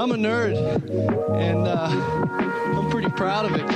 I'm a nerd, and uh, I'm pretty proud of it.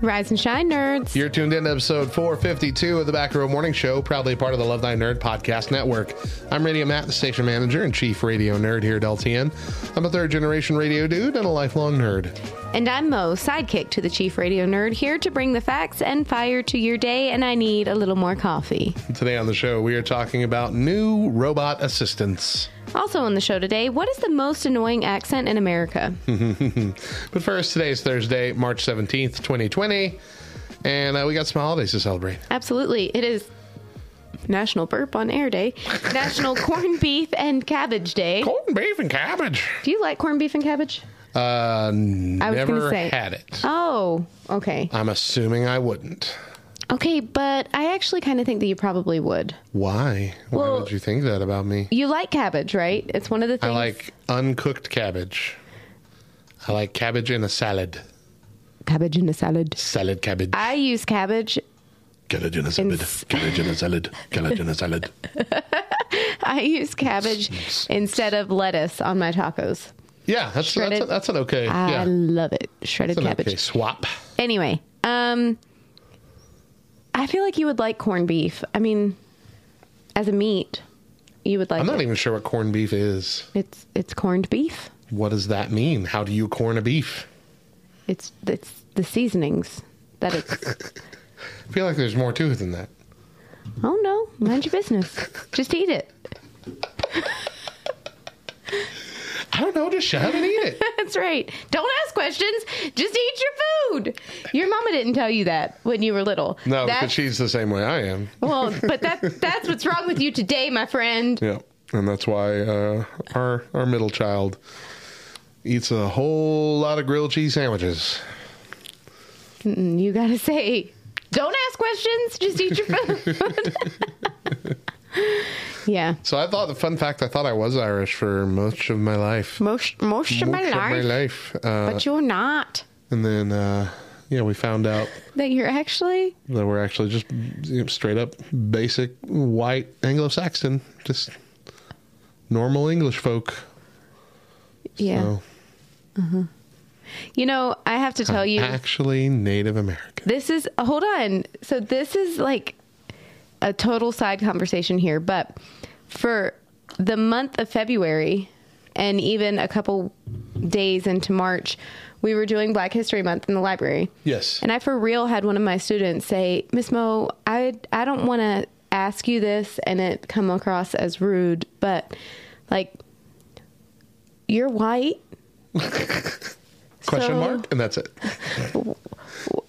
Rise and shine, nerds. You're tuned in to episode 452 of the Back Row Morning Show, proudly part of the Love Thy Nerd podcast network. I'm Radio Matt, the station manager and chief radio nerd here at LTN. I'm a third generation radio dude and a lifelong nerd. And I'm Mo, sidekick to the chief radio nerd, here to bring the facts and fire to your day, and I need a little more coffee. Today on the show, we are talking about new robot assistants. Also on the show today, what is the most annoying accent in America? But first, today is Thursday, March 17th, 2020, and uh, we got some holidays to celebrate. Absolutely. It is National Burp on Air Day, National Corned Beef and Cabbage Day. Corned beef and cabbage. Do you like corned beef and cabbage? Uh, I was gonna never say- had it. Oh, okay. I'm assuming I wouldn't. Okay, but I actually kind of think that you probably would. Why? Why Well- would you think that about me? You like cabbage, right? It's one of the things. I like uncooked cabbage. I like cabbage in a salad. cabbage in a salad. Salad cabbage. I use cabbage. Cabbage in a salad. Cabbage in a salad. Cabbage in a salad. I use cabbage instead of lettuce on my tacos. Yeah, that's that's, Shredded. a, that's an okay. I yeah, love it. Shredded that's an cabbage. okay swap. Anyway, um, I feel like you would like corned beef. I mean, as a meat, you would like. I'm not it. even sure what corned beef is. It's it's corned beef. What does that mean? How do you corn a beef? It's it's the seasonings that it's. I feel like there's more to it than that. oh no, mind your business. Just eat it. I don't know. Just shut up and eat it. That's right. Don't ask questions. Just eat your food. Your mama didn't tell you that when you were little. No, That's- because she's the same way I am. Well, but that that's what's wrong with you today, my friend. Yeah, and that's why uh, our our middle child eats a whole lot of grilled cheese sandwiches. Mm, You gotta say, don't ask questions. Just eat your food. yeah. So I thought the fun fact I thought I was Irish for most of my life. Most most of my Most life, life. Uh, but you're not. and then uh, yeah, we found out That you're actually. that we're actually just you know, straight up basic white Anglo-Saxon, just normal English folk. Yeah. So You know, I have to tell you, actually Native American. this is. Hold on. So this is like a total side conversation here, but for the month of February and even a couple days into March, we were doing Black History Month in the library. Yes. And I for real had one of my students say, Miss Mo, I I don't want to ask you this and it come across as rude, but like you're white. Question So- mark, and that's it.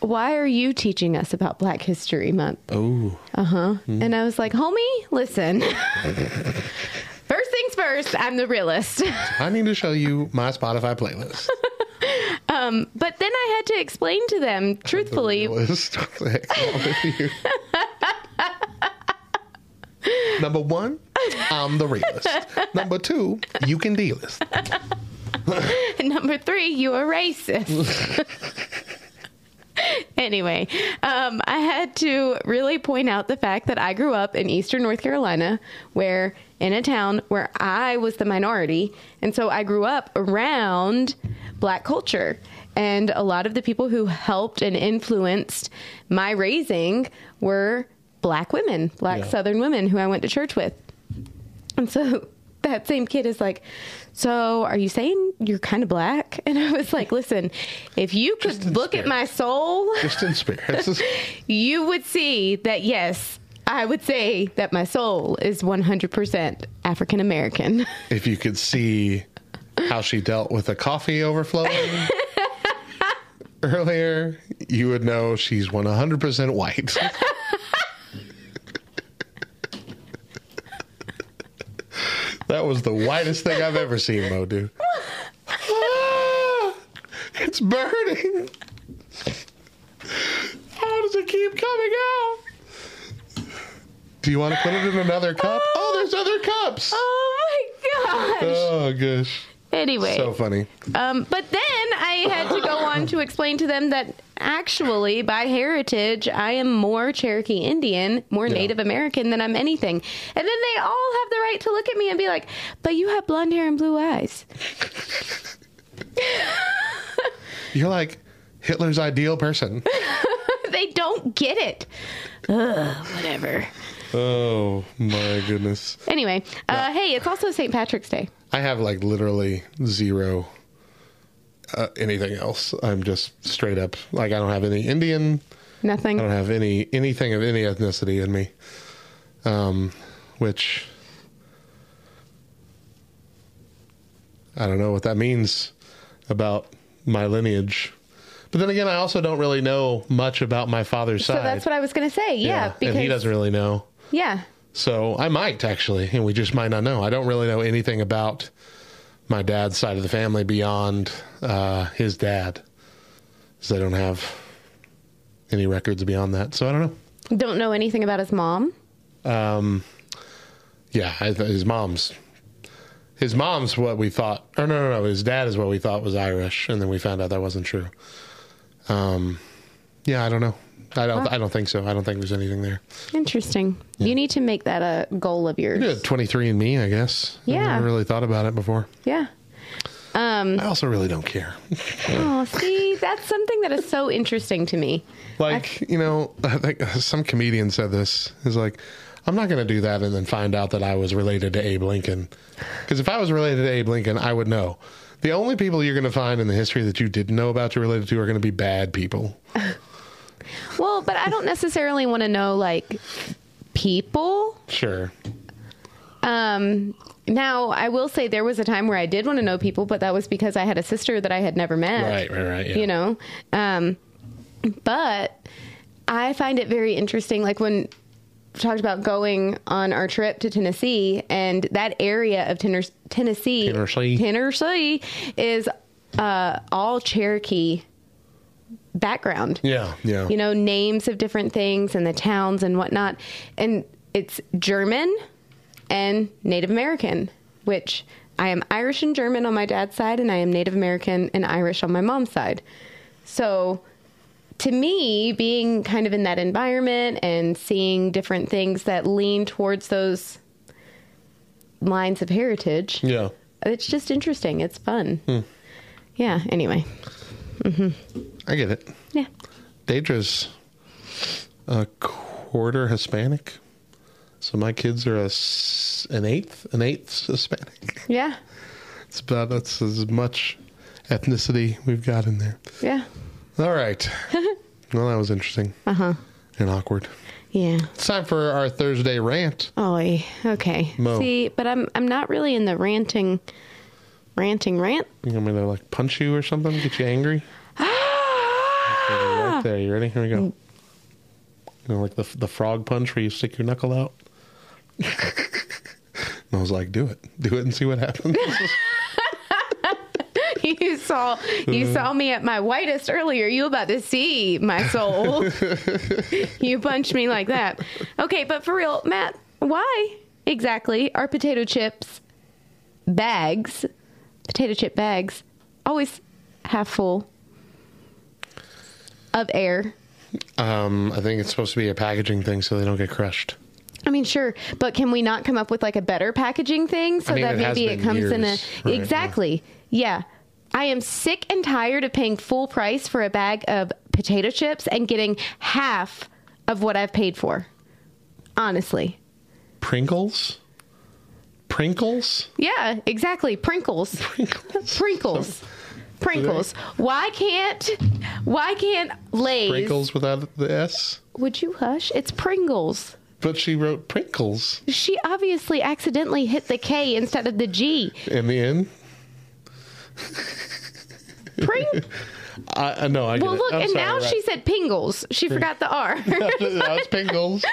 Why are you teaching us about Black History Month? Oh, Uh huh. Mm. And I was like, homie, listen. first things first, I'm the realist. I need to show you my Spotify playlist. but then I had to explain to them, truthfully, the heck's wrong with you? Number one, I'm the realist. Number two, you can D-list. number three, you are racist. anyway, um, I had to really point out the fact that I grew up in Eastern North Carolina, where in a town where I was the minority. And so I grew up around black culture. And a lot of the people who helped and influenced my raising were black women, black Yeah. Southern women who I went to church with. And so that same kid is like, So are you saying you're kind of black? And I was like, Listen, if you could look at my soul, Just in spirit. you would see that, yes, I would say that my soul is 100% African American. if you could see how she dealt with the coffee overflowing earlier, you would know she's 100% white. That was the whitest thing I've ever seen, Mo, dude. Ah, it's burning. How does it keep coming out? Do you want to put it in another cup? Oh, there's other cups. Oh my gosh. Oh, gosh. Anyway, So funny. um, but then I had to go on to explain to them that actually, by heritage, I am more Cherokee Indian, more Yeah. Native American than I'm anything. And then they all have the right to look at me and be like, "But you have blonde hair and blue eyes." You're like Hitler's ideal person. they don't get it. Ugh, whatever. Oh, my goodness. Anyway, uh, hey, it's also St. Patrick's Day. I have like literally zero uh, anything else. I'm just straight up like I don't have any Indian. Nothing. I don't have any anything of any ethnicity in me. Um, which I don't know what that means about my lineage. But then again, I also don't really know much about my father's So side. So that's what I was going to say. Yeah, because and he doesn't really know. yeah, So I might actually, and we just might not know. I don't really know anything about my dad's side of the family beyond uh, his dad, because I don't have any records beyond that. So I don't know. don't know anything about his mom. Um, yeah, I th- his mom's. His mom's what we thought. Or no, no, no. His dad is what we thought was Irish, and then we found out that wasn't true. Um, yeah, I don't know. I don't. I don't think so. I don't think there's anything there. Interesting. You need to make that a goal of yours. Yeah, 23 and me, I guess. I Yeah. never really thought about it before. Yeah. Um, I also really don't care. oh, see, that's something that is so interesting to me. Like, you know, I think some comedian said this is like, I'm not going to do that and then find out that I was related to Abe Lincoln. Because if I was related to Abe Lincoln, I would know. The only people you're going to find in the history that you didn't know about you're related to are going to be bad people. But I don't necessarily want to know like people. Sure. Um, now, I will say there was a time where I did want to know people, but that was because I had a sister that I had never met. Right, right, right. Yeah. You know, um, but I find it very interesting. Like when we talked about going on our trip to Tennessee, and that area of Tennessee, Tennessee. Tennessee is uh, all Cherokee background Yeah, yeah. you know, names of different things and the towns and whatnot. And it's German and Native American, which I am Irish and German on my dad's side, and I am Native American and Irish on my mom's side. So to me, being kind of in that environment and seeing different things that lean towards those lines of heritage, yeah. it's just interesting. It's fun. Hmm. Yeah, anyway. Mm-hmm. I get it. Yeah. Daedra's a quarter Hispanic. So my kids are a, an eighth, an eighth Hispanic. Yeah. It's about that's as much ethnicity we've got in there. Yeah. All right. well, that was interesting. Uh huh. And awkward. Yeah. It's time for our Thursday rant. Oh, okay. Mo. See, but I'm I'm not really in the ranting, ranting rant. You want me to like punch you or something? Get you angry? There. You ready? Here we go. Mm. You know, like the the frog punch where you stick your knuckle out. and I was like, "Do it, do it, and see what happens." you saw you uh. saw me at my whitest earlier. You about to see my soul. you punched me like that. Okay, but for real, Matt, why exactly are potato chips bags, potato chip bags, always half full of air? um, I think it's supposed to be a packaging thing so they don't get crushed. I mean, sure, but can we not come up with like a better packaging thing so I mean, that it maybe it comes in a years, right, yeah. exactly? Yeah. I am sick and tired of paying full price for a bag of potato chips and getting half of what I've paid for. Honestly. Pringles, Prinkles, Yeah, exactly. Prinkles. Prinkles, Prinkles. Prinkles. Why can't why can't Lay's Prinkles without the S. Would you hush? It's Pringles. But she wrote Prinkles She obviously accidentally hit the K instead of the G. And the end. Pring I, I know. I get Well, it. look, and sorry, now right. she said Pingles. She forgot the R. no, it's Pingles.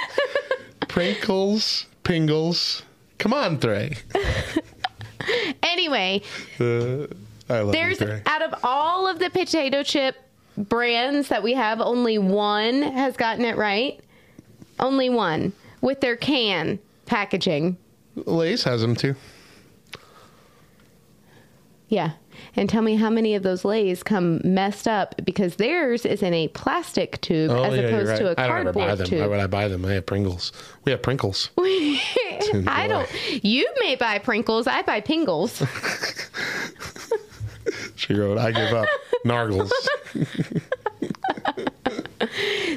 Prinkles, Pingles, Come on, Trey. Anyway, Uh, I love there's you, out of all of the potato chip brands that we have, only one has gotten it right. Only one with their can packaging. Lay's has them too. Yeah. And tell me how many of those lays come messed up because theirs is in a plastic tube Oh, as yeah, opposed right. to a I don't ever buy cardboard them. Why would I buy them? I have Pringles. We have Pringles. I don't. You may buy Pringles. I buy Pingles. She wrote, I give up. Nargles.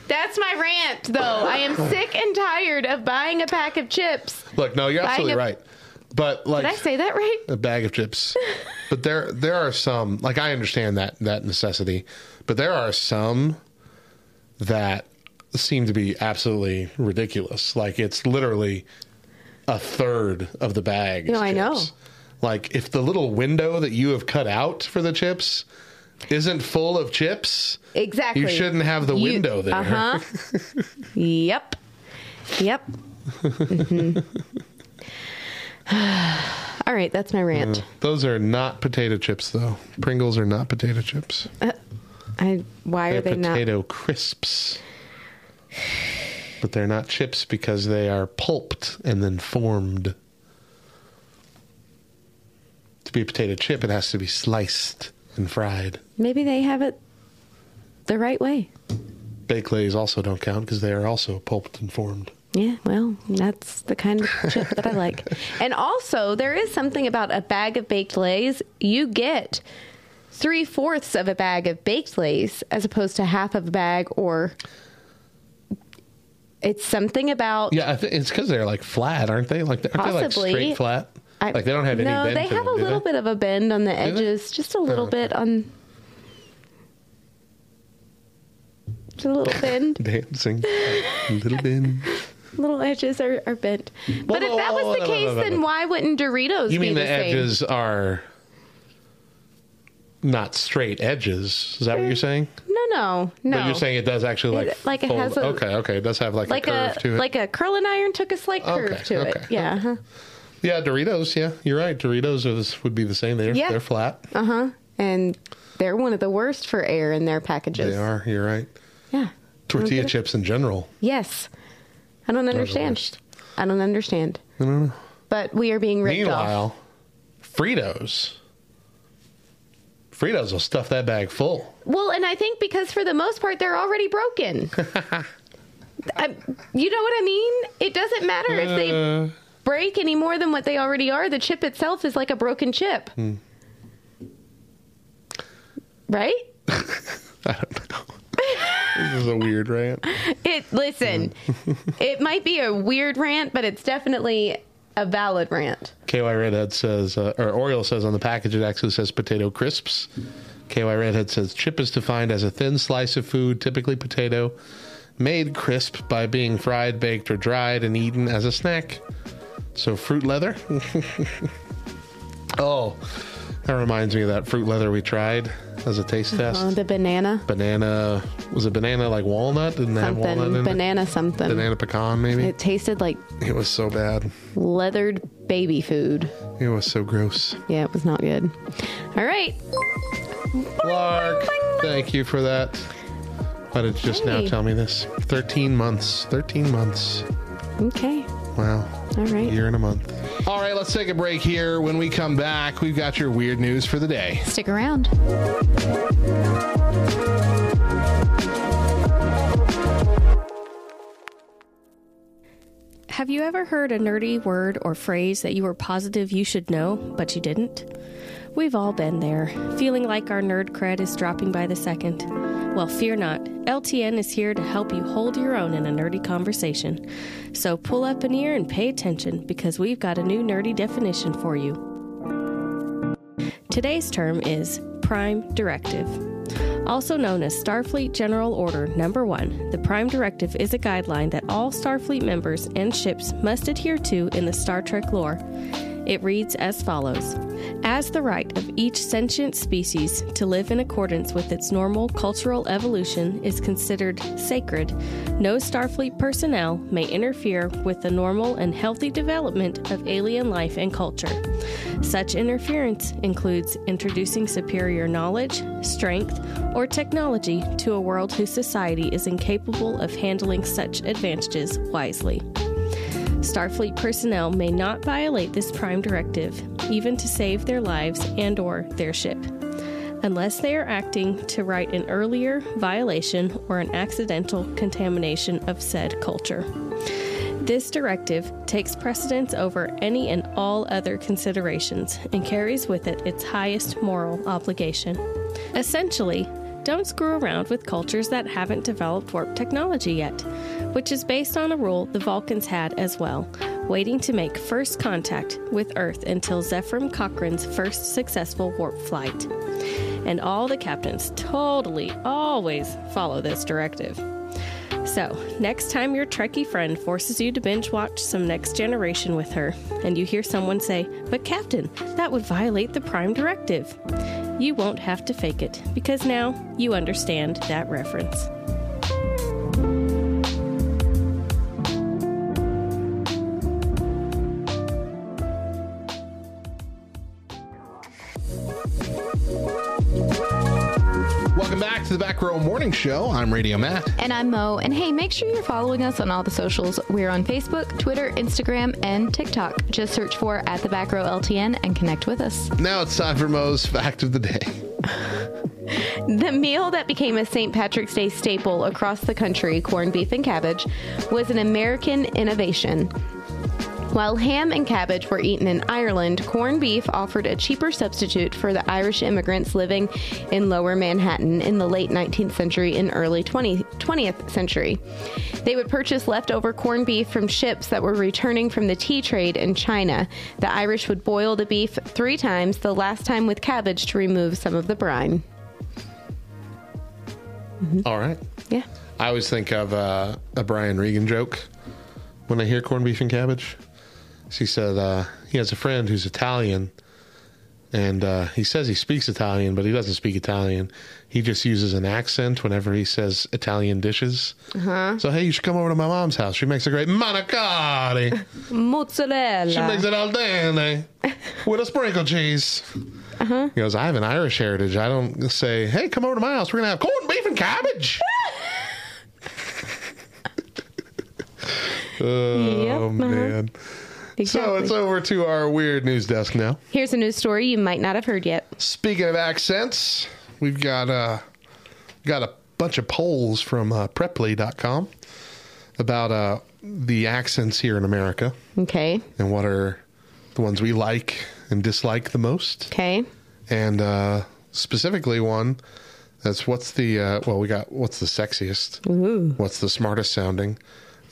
That's my rant, though. I am sick and tired of buying a pack of chips. Look, no, you're absolutely a- right. But like Did I say that right? a bag of chips. but there there are some like I understand that that necessity, but there are some that seem to be absolutely ridiculous. Like it's literally a third of the bag. No, I know. Like if the little window that you have cut out for the chips isn't full of chips, Exactly. you shouldn't have the You- window there. Uh-huh. yep. Yep. Mhm. All right, that's my rant. Those are not potato chips though. Pringles are not potato chips. I why They're they not? potato crisps. But they're not chips because they are pulped and then formed. To be a potato chip, it has to be sliced and fried. Maybe they have it the right way. Baked lays also don't count because they are also pulped and formed. Yeah, well, that's the kind of chip that I like. And also, there is something about a bag of baked lays. You get three fourths of a bag of baked lays as opposed to half of a bag, or it's something about. Yeah, I think it's because they're like flat, aren't they? Like, aren't they like straight flat? I- like they don't have any No, they have them, a little they? bit of a bend on the edges, just a little Oh. bit on. Just a little bend. Dancing. Little bin. little edges are, are bent. But if that was the case, then why wouldn't Doritos You be mean the, the same? edges are not straight edges? Is that what you're saying? No, no, no. But you're saying it does actually like It- like it has a- okay, okay, it does have like, like a curve a to it. like a curling iron took a slight curve Okay, to okay, it. Yeah. uh-huh. Yeah, Doritos. Yeah, you're right. Doritos would be the same. They're Yeah. they're flat. Uh huh. And they're one of the worst for air in their packages. They are. You're right. Yeah. Tortilla chips in general. Yes. I don't understand. I don't understand. I don't know. But we are being ripped off. Meanwhile, Fritos. Fritos will stuff that bag full. Well, and I think because for the most part they're already broken. I, you know what I mean? It doesn't matter if they Uh, break any more than what they already are. The chip itself is like a broken chip. Hmm. Right? I don't know. this is a weird rant. It listen, it might be a weird rant, but it's definitely a valid rant. KY Redhead says, uh, or Oriole says on the package, it actually says potato crisps. KY Redhead says, chip is defined as a thin slice of food, typically potato, made crisp by being fried, baked, or dried and eaten as a snack. So fruit leather? oh, that reminds me of that fruit leather we tried as a taste uh-huh, test. Oh, the banana banana, was it banana like walnut? Didn't it have walnut something, in banana something. Banana pecan, maybe? It tasted like it was so bad. leathered baby food. It was so gross. Yeah, it was not good. All right. Clark, thank you for that. Why did you just now Hey. tell me this? 13 months. 13 months. Okay. Wow. All right. Year and a month. All right, let's take a break here. When we come back, we've got your weird news for the day. Stick around. Have you ever heard a nerdy word or phrase that you were positive you should know, but you didn't? We've all been there, feeling like our nerd cred is dropping by the second. Well, fear not. LTN is here to help you hold your own in a nerdy conversation. So pull up an ear and pay attention because we've got a new nerdy definition for you. Today's term is Prime Directive. Also known as Starfleet General Order Number 1, the Prime Directive is a guideline that all Starfleet members and ships must adhere to in the Star Trek lore. It reads as follows As the right of each sentient species to live in accordance with its normal cultural evolution is considered sacred, no Starfleet personnel may interfere with the normal and healthy development of alien life and culture. Such interference includes introducing superior knowledge, strength, or technology to a world whose society is incapable of handling such advantages wisely. Starfleet personnel may not violate this prime directive, even to save their lives and or their ship, unless they are acting to right an earlier violation or an accidental contamination of said culture. This directive takes precedence over any and all other considerations and carries with it its highest moral obligation. Essentially, don't screw around with cultures that haven't developed warp technology yet, which is based on a rule the Vulcans had as well, waiting to make first contact with Earth until Zefram Cochrane's first successful warp flight. And all the captains totally always follow this directive. So, next time your Trekkie friend forces you to binge watch some Next Generation with her, and you hear someone say, But Captain, that would violate the Prime Directive, you won't have to fake it, because now you understand that reference. To the Back Row Morning Show. I'm Radio Matt. And I'm Mo. And hey, make sure you're following us on all the socials. We're on Facebook, Twitter, Instagram, and TikTok. Just search for at the back row LTN and connect with us. Now it's time for Mo's fact of the day. The meal that became a St. Patrick's Day staple across the country, corned beef and cabbage, was an American innovation. While ham and cabbage were eaten in Ireland, corned beef offered a cheaper substitute for the Irish immigrants living in lower Manhattan in the late 19th century and early 20, 20th century. They would purchase leftover corned beef from ships that were returning from the tea trade in China. The Irish would boil the beef three times, the last time with cabbage to remove some of the brine. All right. Yeah. I always think of uh, a Brian Regan joke when I hear corned beef and cabbage. She said uh, he has a friend who's Italian, and uh, he says he speaks Italian, but he doesn't speak Italian. He just uses an accent whenever he says Italian dishes. Uh-huh. So, hey, you should come over to my mom's house. She makes a great manicotti. Mozzarella. She makes it al dente with a sprinkle cheese. Uh-huh. He goes, I have an Irish heritage. I don't say, hey, come over to my house. We're going to have corned beef and cabbage. oh, Yep, uh-huh. Man. So it's over to our weird news desk now. Here's a news story you might not have heard yet. Speaking of accents, we've got uh, got a bunch of polls from uh, Preply.com about uh, the accents here in America Okay. and what are the ones we like and dislike the most. Okay. And uh, specifically one that's what's the uh, well we got what's the sexiest, Ooh. what's the smartest sounding,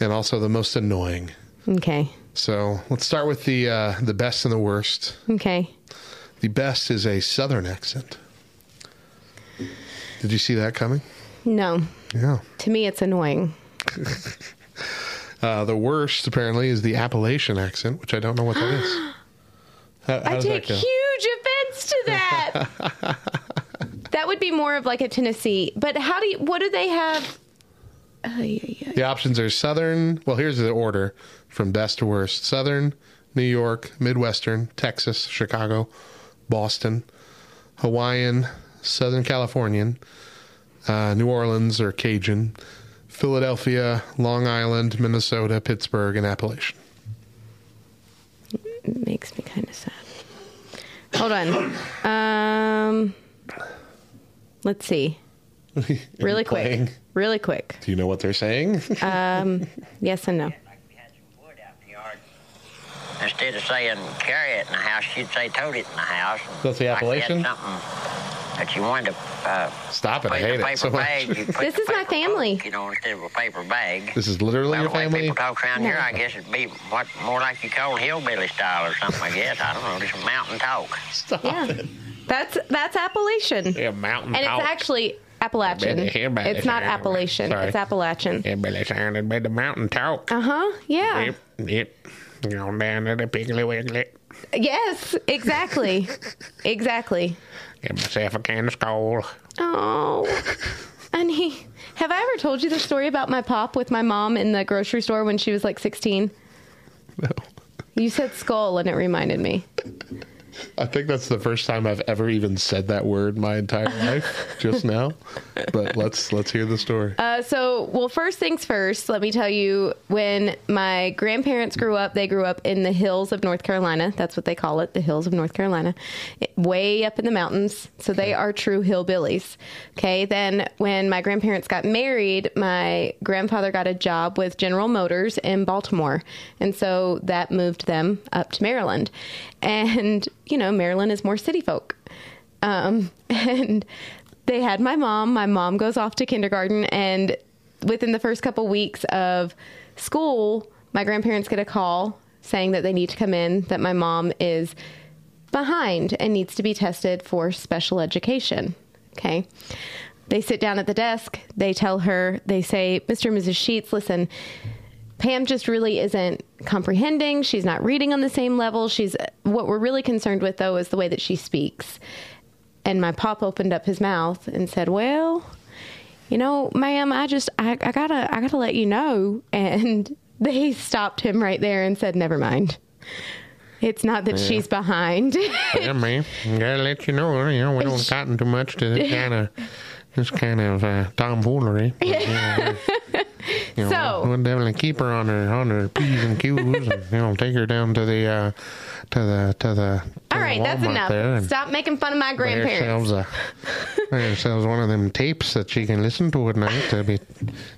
and also the most annoying. Okay. So let's start with the uh, the best and the worst. Okay. The best is a southern accent. Did you see that coming? No. Yeah. To me, it's annoying. Uh, the worst apparently is the Appalachian accent, which I don't know what that is. How, how I take huge offense to that. that would be more of like a Tennessee. But how do you, what do they have? Uh, yeah, yeah. The options are Southern. Well, here's the order from best to worst: Southern, New York, Midwestern, Texas, Chicago, Boston, Hawaiian, Southern Californian, uh, New Orleans or Cajun, Philadelphia, Long Island, Minnesota, Pittsburgh, and Appalachian. It makes me kind of sad. Hold on. Um, let's see. Really quick. Playing. Really quick. Do you know what they're saying? Um, yes and no. Instead of saying carry it in the house, you'd say tote it in the house. That's the like Appalachian? something that you wanted to uh, Stop it! I hate it so bag. You put This is my family. book, you know, instead of a paper bag. This is literally well, your the way family. people talk around here, I guess it'd be what more like you call hillbilly style or something. I guess I don't know, just mountain talk. Stop Yeah. it! That's that's Appalachian. Yeah, mountain And talk. it's actually Appalachian. Better hear It's not Appalachian. Sorry. It's Appalachian. Hillbilly sounded by the mountain talk. Uh huh. Yeah. Yep, yep. Go down to the Piggly Wiggly. Yes, exactly. exactly. Get myself a can of Skoal. Oh, and he. Have I ever told you the story about my pop with my mom in the grocery store when she was like 16? No. You said Skoal, and it reminded me. I think that's the first time I've ever even said that word my entire life just now. But let's let's hear the story. Uh, so, well, first things first, let me tell you when my grandparents grew up, they grew up in the hills of North Carolina. That's what they call it, the hills of North Carolina, It- way up in the mountains. So they are true hillbillies. Okay. Then when my grandparents got married, my grandfather got a job with General Motors in Baltimore. And so that moved them up to Maryland. And, you know, Maryland is more city folk. Um, and they had my mom. My mom goes off to kindergarten, and within the first couple weeks of school, my grandparents get a call saying that they need to come in, that my mom is behind and needs to be tested for special education. Okay. They sit down at the desk, they tell her, they say, Mr. and Mrs. Sheets, listen, Pam just really isn't comprehending. She's not reading on the same level. She's what we're really concerned with though is the way that she speaks. And my pop opened up his mouth and said, "Well, you know, ma'am, I just I, I gotta I gotta let you know." And they stopped him right there and said, "Never mind. It's not that she's behind." yeah, man. Gotta let you know, you know, we don't cotton too much to this kind of this kind of uh, tomfoolery. You know, you know, So- we'll definitely keep her on her on her p's and q's, and you know, take her down to the uh, to the to the. To All right, the that's enough. Stop making fun of my buy grandparents. ourselves a buy ourselves one of them tapes that she can listen to at night to be,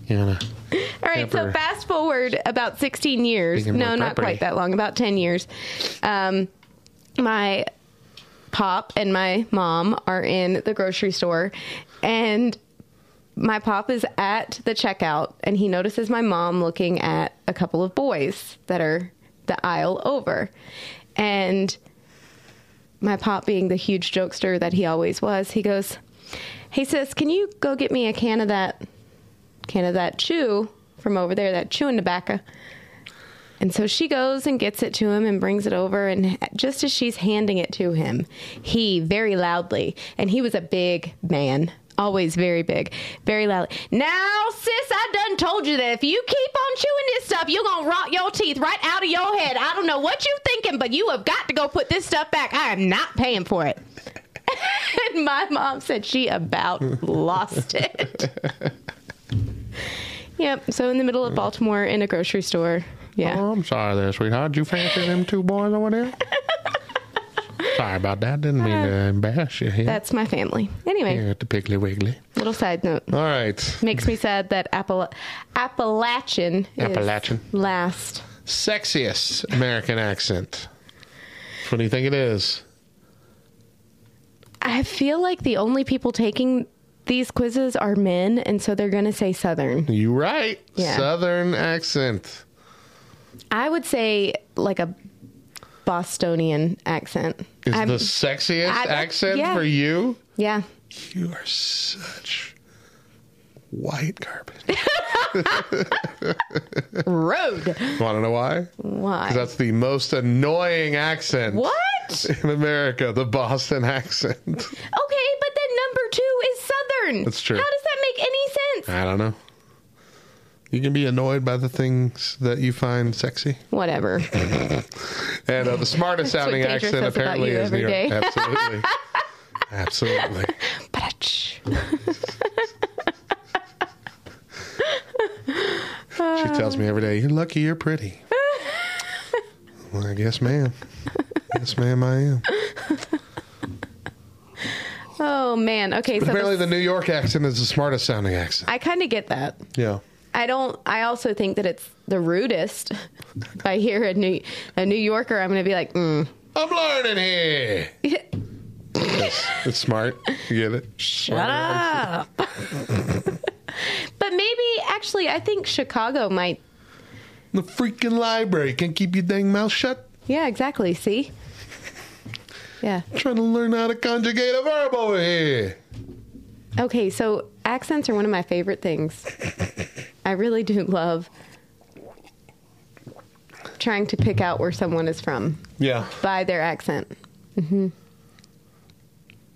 you know. All right, so fast forward about 16 years. No, not quite that long, about 10 years. Um, my pop and my mom are in the grocery store, and my pop is at the checkout, and he notices my mom looking at a couple of boys that are the aisle over. And my pop, being the huge jokester that he always was, he goes, Hey, sis, can you go get me a can of that can of that chew from over there, that chewing tobacco. And so she goes and gets it to him and brings it over. And just as she's handing it to him, he very loudly, and he was a big man, always very big, very loud. Now, sis, I done told you that if you keep on chewing this stuff, you're going to rot your teeth right out of your head. I don't know what you're thinking, but you have got to go put this stuff back. I am not paying for it. and my mom said she about lost it. Yep. So in the middle of Baltimore in a grocery store. Yeah. Oh, I'm sorry there, sweetheart. Did you fancy them two boys over there? sorry about that. Didn't mean to uh, embarrass you here, That's my family. Anyway, here at the Piggly Wiggly. little side note. All right. Makes me sad that Appala- Appalachian is Appalachian. last. Sexiest American accent. What do you think it is? I feel like the only people taking these quizzes are men, and so they're going to say Southern. You right. Yeah. Southern accent. I would say like a Bostonian accent. Is I'm- the sexiest I- accent yeah. for you? yeah. You are such white garbage. Road. Want to know why? Why? 'Cause that's the most annoying accent What? in America, the Boston accent. Okay, but then number two is Southern. That's true. How does that make any sense? I don't know. You can be annoyed by the things that you find sexy. Whatever. And uh, the smartest sounding accent apparently is New York. day. Absolutely. Absolutely. Ba-da-ch. She tells me every day, You're lucky you're pretty. well, I guess, ma'am. Yes, ma'am, I am. oh man. Okay, But so apparently, the- the New York accent is the smartest sounding accent. I kind of get that. Yeah. I don't. I also think that it's the rudest. if I hear a New a New Yorker, I'm going to be like, mm. I'm learning here. It's, it's smart. You get it? "Shut up." but maybe, actually, I think Chicago might. The freaking library can't keep your dang mouth shut. Yeah, exactly. See. Yeah. trying to learn how to conjugate a verb over here. Okay, so accents are one of my favorite things. I really do love. Trying to pick out where someone is from Yeah. by their accent. Mm-hmm.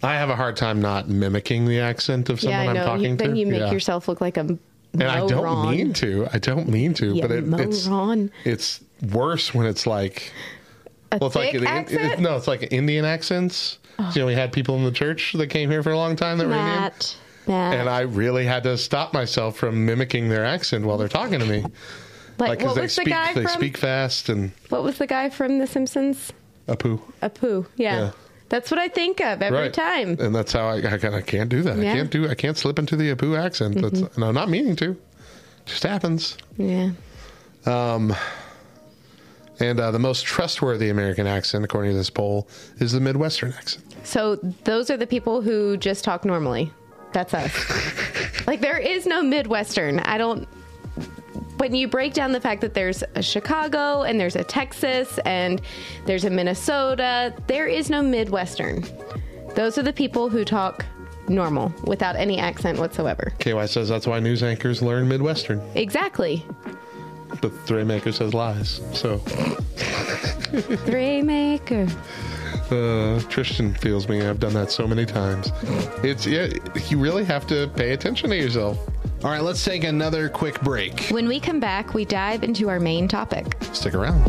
I have a hard time not mimicking the accent of someone yeah, I I'm talking You- to. then you make Yeah. yourself look like a And I don't mean to. I don't mean to, Yeah, but it, it's it's worse when it's like A well, it's like thick the- accent? Oh. it- no, it's like Indian accents. You know, we had people in the church that came here for a long time that were Indian, Matt. and I really had to stop myself from mimicking their accent while they're talking to me. like, Like, what they was speak, the guy they from? speak fast and What was the guy from The Simpsons? a poo. Apu. Yeah. Yeah. That's what I think of every right. time. and that's how I, I, can't- I can't do that. Yeah. Mm-hmm. I can't do. I can't slip into the Apu accent. That's, and I'm not meaning to. Just happens. Yeah. Um And uh, the most trustworthy American accent, according to this poll, is the Midwestern accent. So those are the people who just talk normally. That's us. like there is no Midwestern. I don't. When you break down the fact that there's a Chicago and there's a Texas and there's a Minnesota, there is no Midwestern. Those are the people who talk normal without any accent whatsoever. KY says that's why news anchors learn Midwestern, Exactly. but Three Maker says lies. So Raymaker. Uh, Tristan feels me. I've done that so many times. It's yeah. You really have to pay attention to yourself. All right, let's take another quick break. When we come back, we dive into our main topic. Stick around.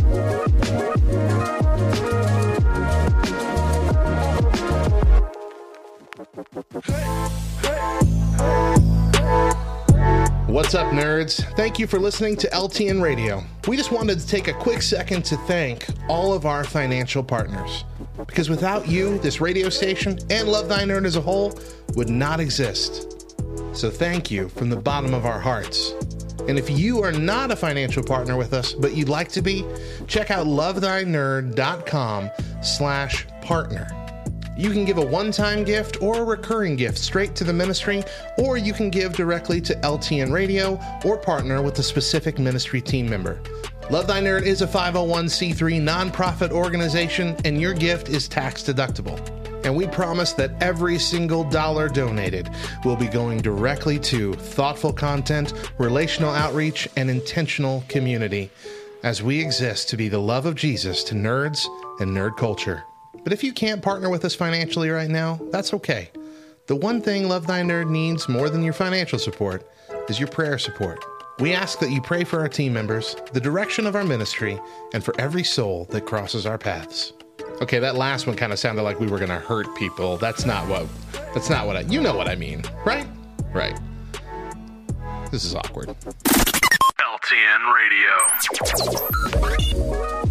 What's up, nerds? Thank you for listening to LTN Radio. We just wanted to take a quick second to thank all of our financial partners. Because without you, this radio station and Love Thy Nerd as a whole would not exist. So thank you from the bottom of our hearts. And if you are not a financial partner with us, but you'd like to be, check out lovethynerd.com slash partner. You can give a one-time gift or a recurring gift straight to the ministry, or you can give directly to LTN Radio or partner with a specific ministry team member. Love Thy Nerd is a 501c3 nonprofit organization, and your gift is tax deductible. And we promise that every single dollar donated will be going directly to thoughtful content, relational outreach, and intentional community as we exist to be the love of Jesus to nerds and nerd culture. But if you can't partner with us financially right now, that's okay. The one thing Love Thy Nerd needs more than your financial support is your prayer support. We ask that you pray for our team members, the direction of our ministry, and for every soul that crosses our paths. Okay, that last one kind of sounded like we were going to hurt people. That's not what. That's not what I. You know what I mean, right? Right. This is awkward. LTN Radio.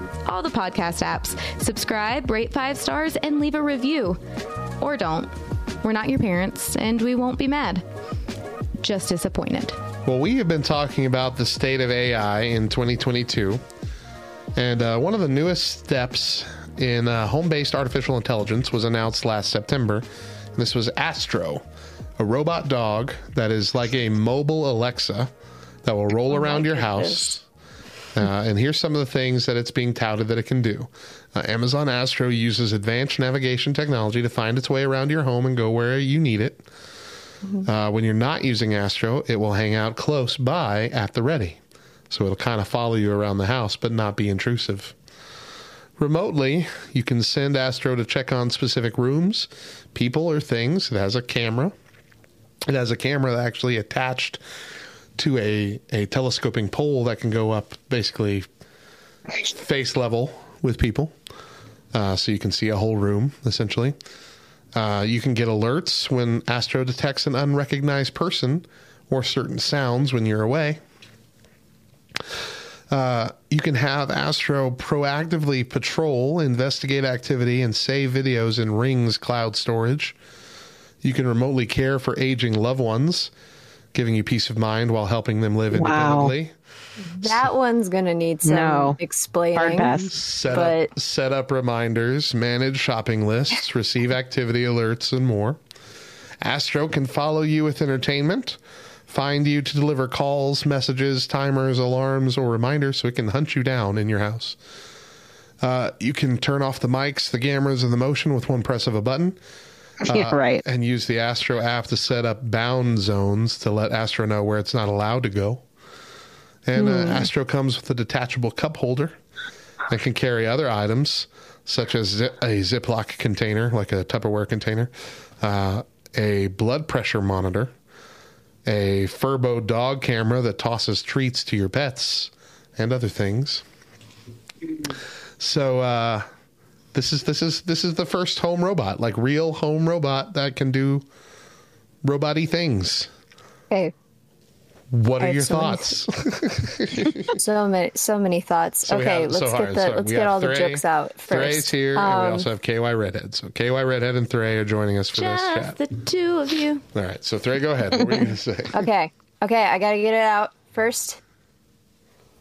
all the podcast apps. Subscribe, rate five stars, and leave a review. Or don't. We're not your parents, and we won't be mad. Just disappointed. Well, we have been talking about the state of AI in 2022. And uh, one of the newest steps in uh, home based artificial intelligence was announced last September. This was Astro, a robot dog that is like a mobile Alexa that will roll around your house. Uh, and here's some of the things that it's being touted that it can do. Uh, Amazon Astro uses advanced navigation technology to find its way around your home and go where you need it. Uh, when you're not using Astro, it will hang out close by at the ready. So it'll kind of follow you around the house, but not be intrusive. Remotely, you can send Astro to check on specific rooms, people, or things. It has a camera. It has a camera actually attached to a, a telescoping pole that can go up basically face level with people. Uh, so you can see a whole room, essentially. Uh, you can get alerts when Astro detects an unrecognized person or certain sounds when you're away. Uh, you can have Astro proactively patrol, investigate activity, and save videos in Ring's cloud storage. You can remotely care for aging loved ones. Giving you peace of mind while helping them live Wow. independently. That one's gonna need some No. explaining. Hard pass. Set But- up set up reminders, manage shopping lists, receive activity alerts, and more. Astro can follow you with entertainment, find you to deliver calls, messages, timers, alarms, or reminders so it can hunt you down in your house. Uh, you can turn off the mics, the cameras, and the motion with one press of a button. Yeah, right. And use the Astro app to set up bound zones to let Astro know where it's not allowed to go. And uh, Astro comes with a detachable cup holder that can carry other items, such as a Ziploc container, like a Tupperware container, uh, a blood pressure monitor, a Furbo dog camera that tosses treats to your pets, and other things. So uh, this is this is this is the first home robot, like real home robot that can do roboty things. Okay, What I are your so many- thoughts? so many, so many thoughts. So okay, have- let's hard, get the so let's get have all the Thray- jokes out first. Thray's first. here, and we Um, also have KY Redhead. So KY Redhead and Thray are joining us for this Just chat. the two of you. All right, so Thray, go ahead. What were you going to say? Okay, okay, I gotta get it out first.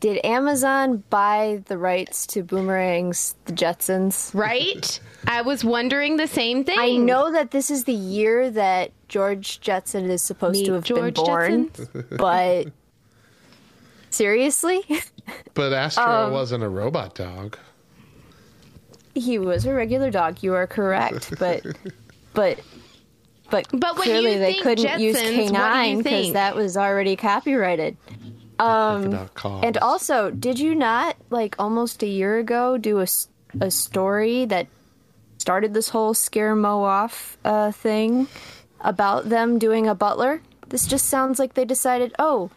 Did Amazon buy the rights to Boomerang's The Jetsons? Right? I was wondering the same thing. I know that this is the year that George Jetson is supposed Meet to have George been born, but seriously, But Astro Um, wasn't a robot dog. he was a regular dog. You are correct, but but but, But clearly you they think couldn't use Jetsons, what do you K-9 because that was already copyrighted. Um, About. And also, did you not like almost a year ago do a, a story that started this whole scare Mo off uh, thing about them doing a butler? This just sounds like they decided, oh,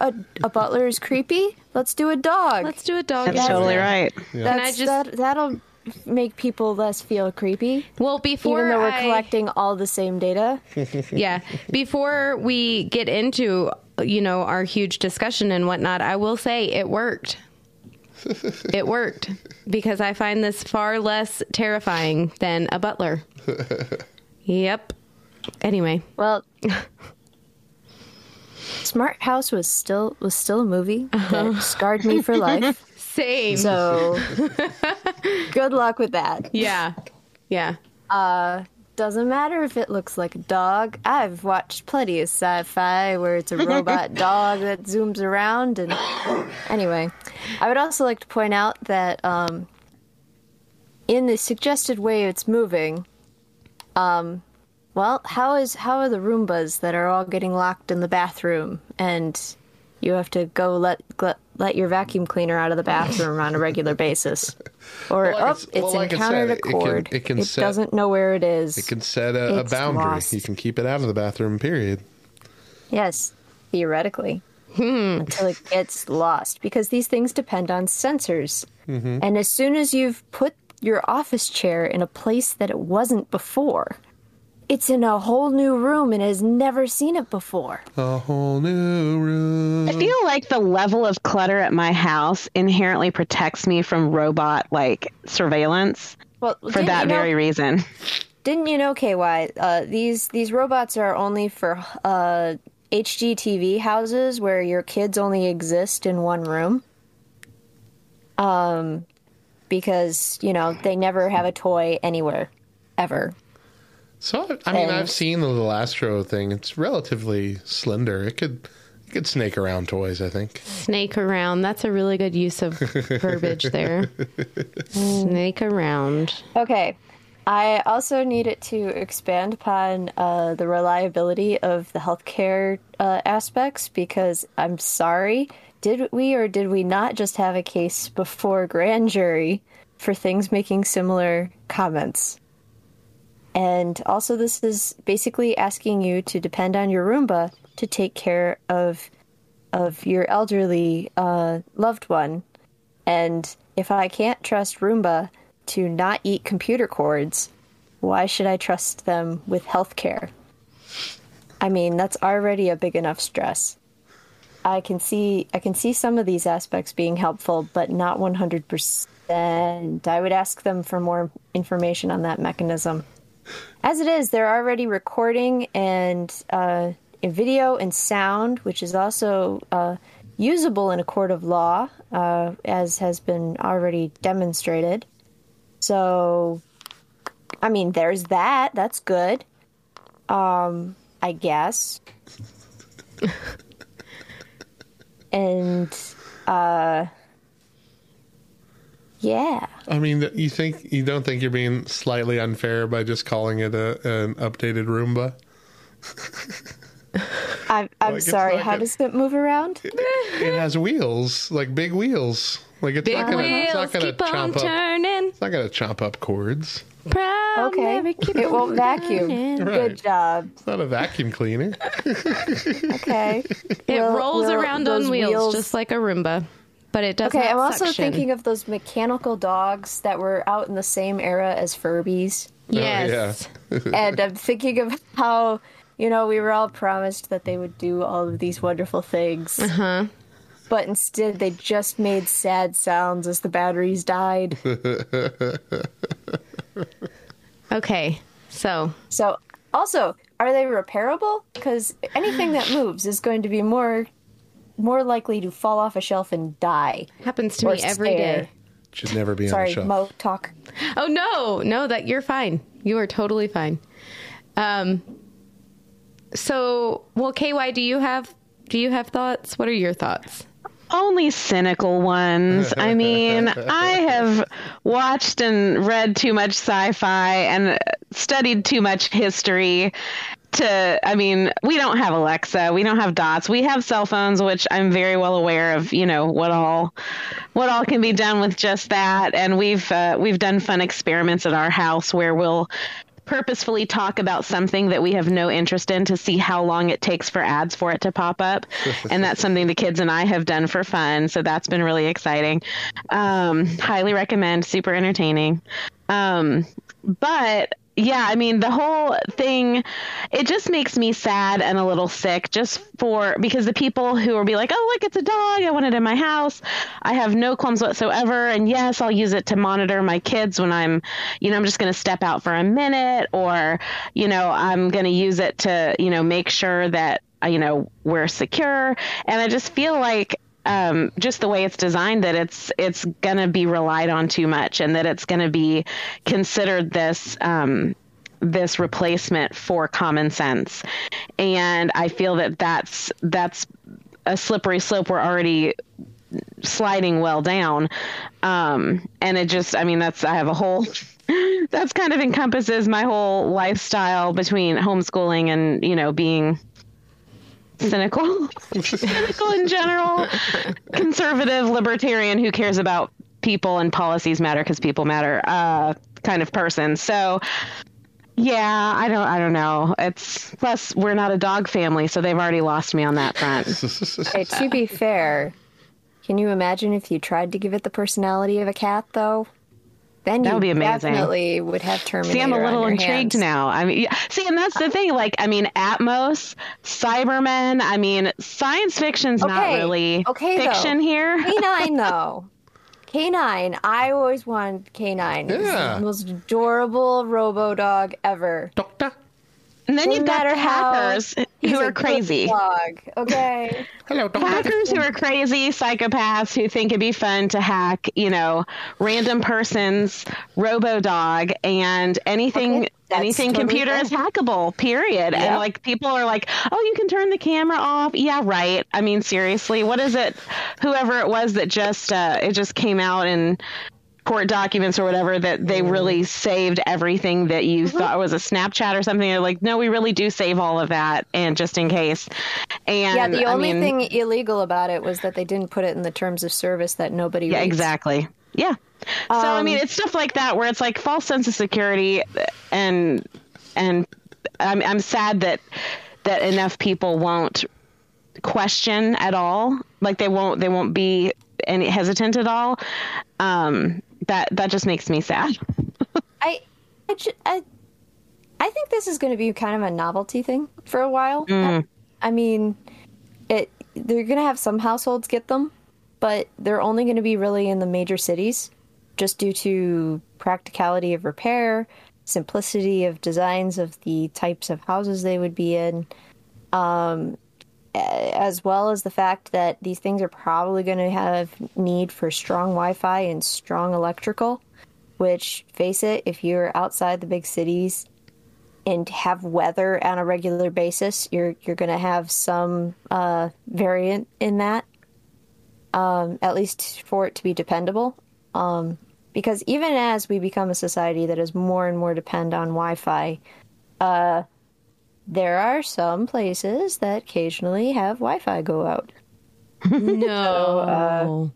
a, a butler is creepy. Let's do a dog. Let's do a dog. That's totally right. That's, I just- that, that'll make people less feel creepy. Well, before even though we're I- collecting all the same data. yeah. Before we get into, you know, our huge discussion and whatnot, I will say it worked. it worked because I find this far less terrifying than a butler. yep. Anyway, Well, Smart House was still was still a movie that scarred me for life. Same. So, good luck with that. yeah. Yeah. Doesn't matter if it looks like a dog. I've watched plenty of sci-fi where it's a robot dog that zooms around. And anyway, I would also like to point out that um, in the suggested way it's moving, um, well, how is how are the Roombas that are all getting locked in the bathroom and you have to go let let, let your vacuum cleaner out of the bathroom on a regular basis? Or Well, like oh, it's- it's well, like encountered said, a it can- cord. it can set- doesn't know where it is. It can set a, a boundary. lost. You can keep it out of the bathroom, period. Yes, theoretically. Hmm. Until it gets lost. Because these things depend on sensors. Mm-hmm. And as soon as you've put your office chair in a place that it wasn't before, it's in a whole new room and has never seen it before. A whole new room. I feel like the level of clutter at my house inherently protects me from robot like surveillance Well, for that you know- very reason. Didn't you know, KY? Uh, these these robots are only for uh, HGTV houses where your kids only exist in one room. Um, because you know they never have a toy anywhere, ever. So I mean, And- I've seen the little Astro thing. It's relatively slender. It could it could snake around toys. I think. Snake around. That's a really good use of verbiage there. Snake around. Okay. I also needed to expand upon uh, the reliability of the healthcare uh, aspects because I'm sorry, did we or did we not just have a case before grand jury for things making similar comments? And also, this is basically asking you to depend on your Roomba to take care of of your elderly uh, loved one. And if I can't trust Roomba to not eat computer cords, why should I trust them with healthcare? I mean, that's already a big enough stress. I can see I can see some of these aspects being helpful, but not 100%. I would ask them for more information on that mechanism. As it is, they're already recording and uh, in video and sound, which is also uh, usable in a court of law, uh, as has been already demonstrated. So, I mean, there's that. That's good. Um, I guess. and uh yeah. I mean, you think you don't think you're being slightly unfair by just calling it a, an updated Roomba? I'm, I'm Like, sorry. like How a- does it move around? It has wheels, like big wheels. Like it's Big not gonna, it's not wheels gonna keep on chomp up. turning. It's not gonna chomp up cords. Proud Okay. Keep It won't vacuum. Right. Good job. It's not a vacuum cleaner. Okay. It Will- rolls will around those on wheels, just like a Roomba, but it does Okay, not I'm also suction. thinking of those mechanical dogs that were out in the same era as Furbies. Yes. Oh, and I'm thinking of how, you know, we were all promised that they would do all of these wonderful things. Uh huh. But instead, they just made sad sounds as the batteries died. Okay. So So, also, are they repairable? Because anything that moves is going to be more more likely to fall off a shelf and die. happens to me every day. stare. Should never be on Sorry, the shelf. Mo, talk. Oh no, no, that you're fine. You are totally fine. Um. So, well, KY, do you have do you have thoughts? What are your thoughts? Only cynical ones. I mean, I have watched and read too much sci fi and studied too much history to i mean we don't have alexa we don't have dots we have cell phones which i'm very well aware of you know what all what all can be done with just that. And we've uh, we've done fun experiments at our house where we'll purposefully talk about something that we have no interest in to see how long it takes for ads for it to pop up. And that's something the kids and i have done for fun. So that's been really exciting. Um, highly recommend super entertaining. Um, but yeah, I mean, the whole thing, it just makes me sad and a little sick just for because the people who will be like, oh, look, it's a dog. I want it in my house. I have no qualms whatsoever. And yes, I'll use it to monitor my kids when I'm, you know, I'm just going to step out for a minute or, you know, I'm going to use it to, you know, make sure that, you know, we're secure. And I just feel like um, just the way it's designed that it's it's gonna be relied on too much and that it's gonna be considered this um, this replacement for common sense. And I feel that that's that's a slippery slope we're already sliding well down. Um, and it just I mean that's I have a whole that's kind of encompasses my whole lifestyle between homeschooling and you know being cynical. Cynical in general. Conservative libertarian who cares about people and policies matter because people matter uh, kind of person. So yeah i don't i don't know. It's plus we're not a dog family so they've already lost me on that front. Hey, to be fair, can you imagine if you tried to give it the personality of a cat, though? Then That you would be amazing. definitely would have Terminator. See, I'm a little intrigued hands. now. I mean, yeah. see, and that's the thing. Like, I mean, Atmos, Cybermen. I mean, science fiction's not really okay, fiction though. here. K-9 though. K-9. I always wanted K-9. It's Yeah. the most adorable robo dog ever. Doctor. And then no you've got matter the how hackers he's who are crazy. Dog. Okay. Hello, Hackers who are crazy psychopaths who think it'd be fun to hack, you know, random person's robo dog and anything anything totally computer fair. is hackable, period. And like people are like, Oh, you can turn the camera off. Yeah, right. I mean, seriously, what is it whoever it was that just uh it just came out in court documents or whatever that they Mm-hmm. really saved everything that you thought was a Snapchat or something. They're like, no, we really do save all of that, and just in case. And yeah, the I only mean- thing illegal about it was that they didn't put it in the terms of service that nobody Yeah, reads. exactly. Yeah. So I Um, mean, it's stuff like that where it's like false sense of security, and and I'm I'm sad that that enough people won't question at all. Like they won't they won't be any hesitant at all. Um, that that just makes me sad. I, I, I, I think this is going to be kind of a novelty thing for a while. Mm. I mean, it they're going to have some households get them, but they're only going to be really in the major cities, just due to practicality of repair, simplicity of designs of the types of houses they would be in. um, as well as the fact that these things are probably going to have need for strong Wi-Fi and strong electrical. Which, face it, if you're outside the big cities and have weather on a regular basis, you're you're going to have some uh, variant in that. Um, at least for it to be dependable. Um, because even as we become a society that is more and more depend on Wi-Fi, uh, there are some places that occasionally have Wi-Fi go out. No. Uh,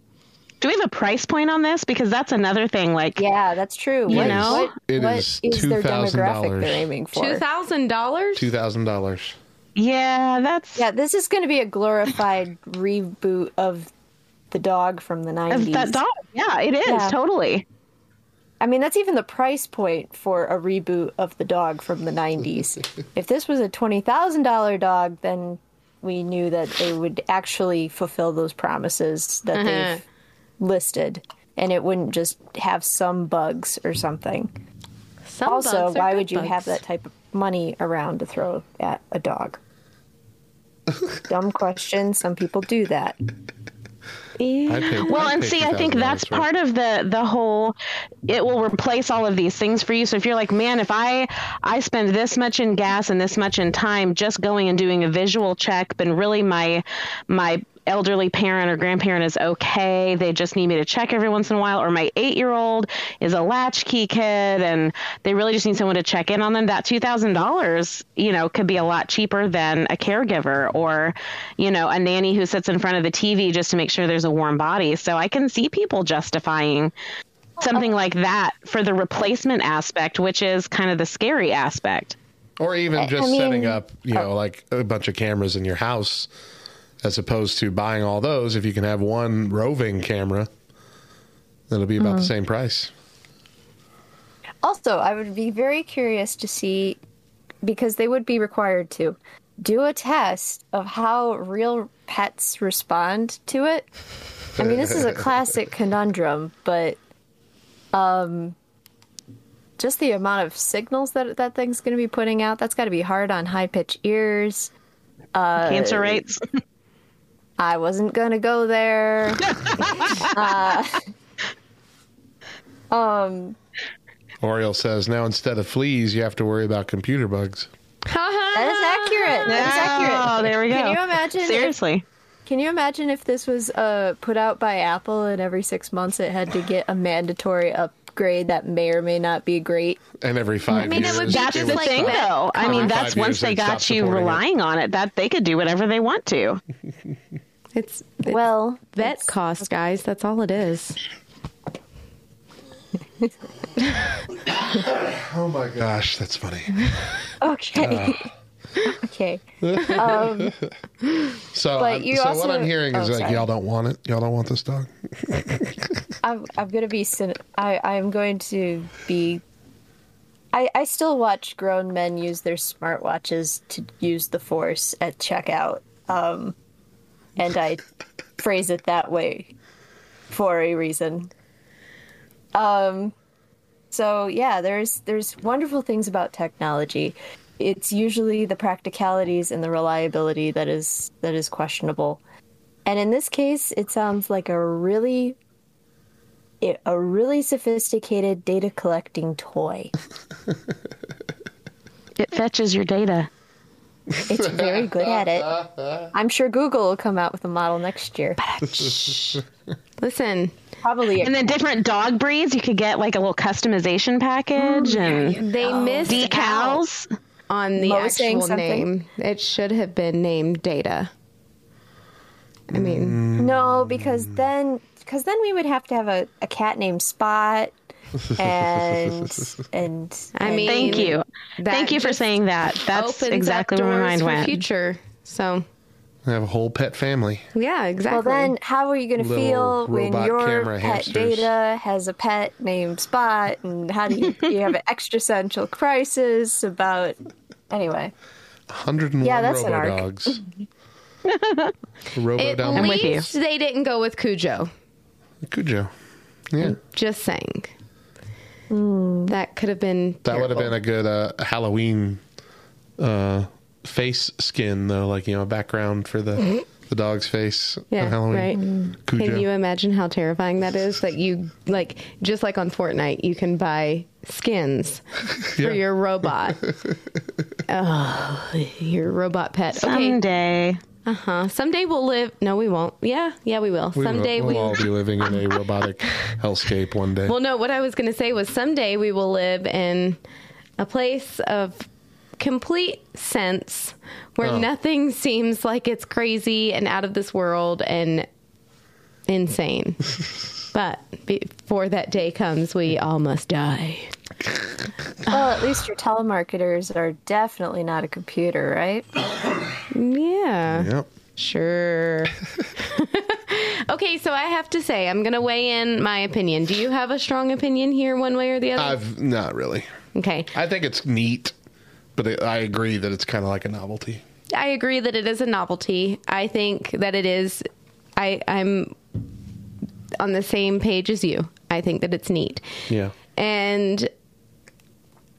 Do we have a price point on this? Because that's another thing. Like, yeah, that's true. You What- know, what, It what is is their $2,000. demographic they're aiming for? Two thousand dollars. Two thousand dollars. yeah, that's Yeah, this is going to be a glorified reboot of the dog from the nineties. that dog. Yeah, it is Yeah. totally. I mean, that's even the price point for a reboot of the dog from the 90s. if this was a $20,000 dog, then we knew that they would actually fulfill those promises that Uh-huh. they've listed. And it wouldn't just have some bugs or something. Some also, why would you bugs. have that type of money around to throw at a dog? Dumb question. Some people do that. Well, I'd and see, I think that's it. part of the the whole. It will replace all of these things for you. So if you're like, man, if I I spend this much in gas and this much in time just going and doing a visual check, but really my my elderly parent or grandparent is okay. They just need me to check every once in a while, or my eight year old is a latchkey kid and they really just need someone to check in on them. That two thousand dollars, you know, could be a lot cheaper than a caregiver or, you know, a nanny who sits in front of the TV just to make sure there's a warm body. So I can see people justifying something like that for the replacement aspect, which is kind of the scary aspect. Or even just I mean- setting up, you uh, know, like a bunch of cameras in your house, as opposed to buying all those. If you can have one roving camera, that'll be about the same price. Also, I would be very curious to see, because they would be required to, do a test of how real pets respond to it. I mean, this is a classic conundrum, but um, just the amount of signals that that thing's going to be putting out, that's got to be hard on high pitched ears. Uh, Cancer rates. I wasn't going to go there. uh, um, Oriole says now instead of fleas, you have to worry about computer bugs. that is accurate. That is accurate. Oh, there we go. Can you imagine? if- Seriously. Can you imagine if this was uh, put out by Apple and every six months it had to get a mandatory upgrade that may or may not be great? And every five I mean, it years, would be That's the would like thing, stop. though. I mean, that's once they got you supporting it. relying on it, that they could do whatever they want to. It's, it's Well, vet it's- cost, guys. That's all it is. Oh my gosh, that's funny. Okay. okay. Um, So, But I'm- you so also- what I'm hearing is oh, like sorry. y'all don't want it. Y'all don't want this dog. I'm I'm gonna be I I'm going to be. I I still watch grown men use their smartwatches to use the force at checkout, um, and I phrase it that way for a reason. Um, so yeah, there's there's wonderful things about technology. It's usually the practicalities and the reliability that is that is questionable. And in this case, it sounds like a really it- a really sophisticated data collecting toy. It fetches your data. It's very good at it. I'm sure Google will come out with a model next year. Uh, Listen, Probably a And then different dog breeds, you could get like a little customization package mm, and they oh. missed out decals. on the Mo actual name. It should have been named Data. I mean, no, because then because then we would have to have a, a cat named Spot and and I mean, Thank you. Thank you for saying that. That's exactly up where my doors mind for went. Future. So I have a whole pet family. yeah, exactly. well then how are you going to feel when your camera pet hamsters. data has a pet named Spot and how do you you have an existential crisis about anyway 101 Yeah, that's an robo arc. dogs. robo At I'm with you. least they didn't go with Cujo. Cujo. Yeah, Just saying. That could have been. that would have been a good uh, Halloween uh, face skin though, like you know, a background for the the dog's face Yeah, on Halloween. right. Cujo. Can you imagine how terrifying that is? That you like just like on Fortnite, you can buy skins for Yeah. your robot. oh, your robot pet. Someday. Uh huh. Someday we'll live. No, we won't. Yeah, yeah, we will. We Someday will, we. we'll all be living in a robotic hellscape one day. Well, no. What I was going to say was someday we will live in a place of complete sense where Oh. nothing seems like it's crazy and out of this world and insane. but before that day comes, we all must die. Well, at least your telemarketers are definitely not a computer, right? Yeah. Yep. Sure. okay, so I have to say, I'm going to weigh in my opinion. Do you have a strong opinion here, one way or the other? I've not really. okay. I think it's neat, but it, I agree that it's kind of like a novelty. I agree that it is a novelty. I think that it is. I, I'm on the same page as you. I think that it's neat. Yeah. And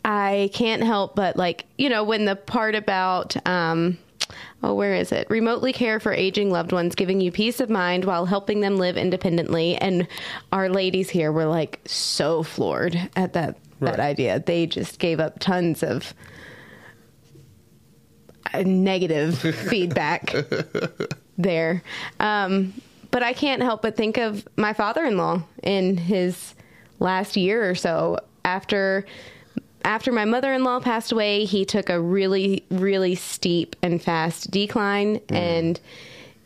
I can't help but like, you know, when the part about um oh, where is it? Remotely care for aging loved ones, giving you peace of mind while helping them live independently. And our ladies here were like so floored at that that idea. They just gave up tons of uh, negative feedback there. Um, but I can't help but think of my father in law in his last year or so. After after my mother-in-law passed away he took a really really steep and fast decline and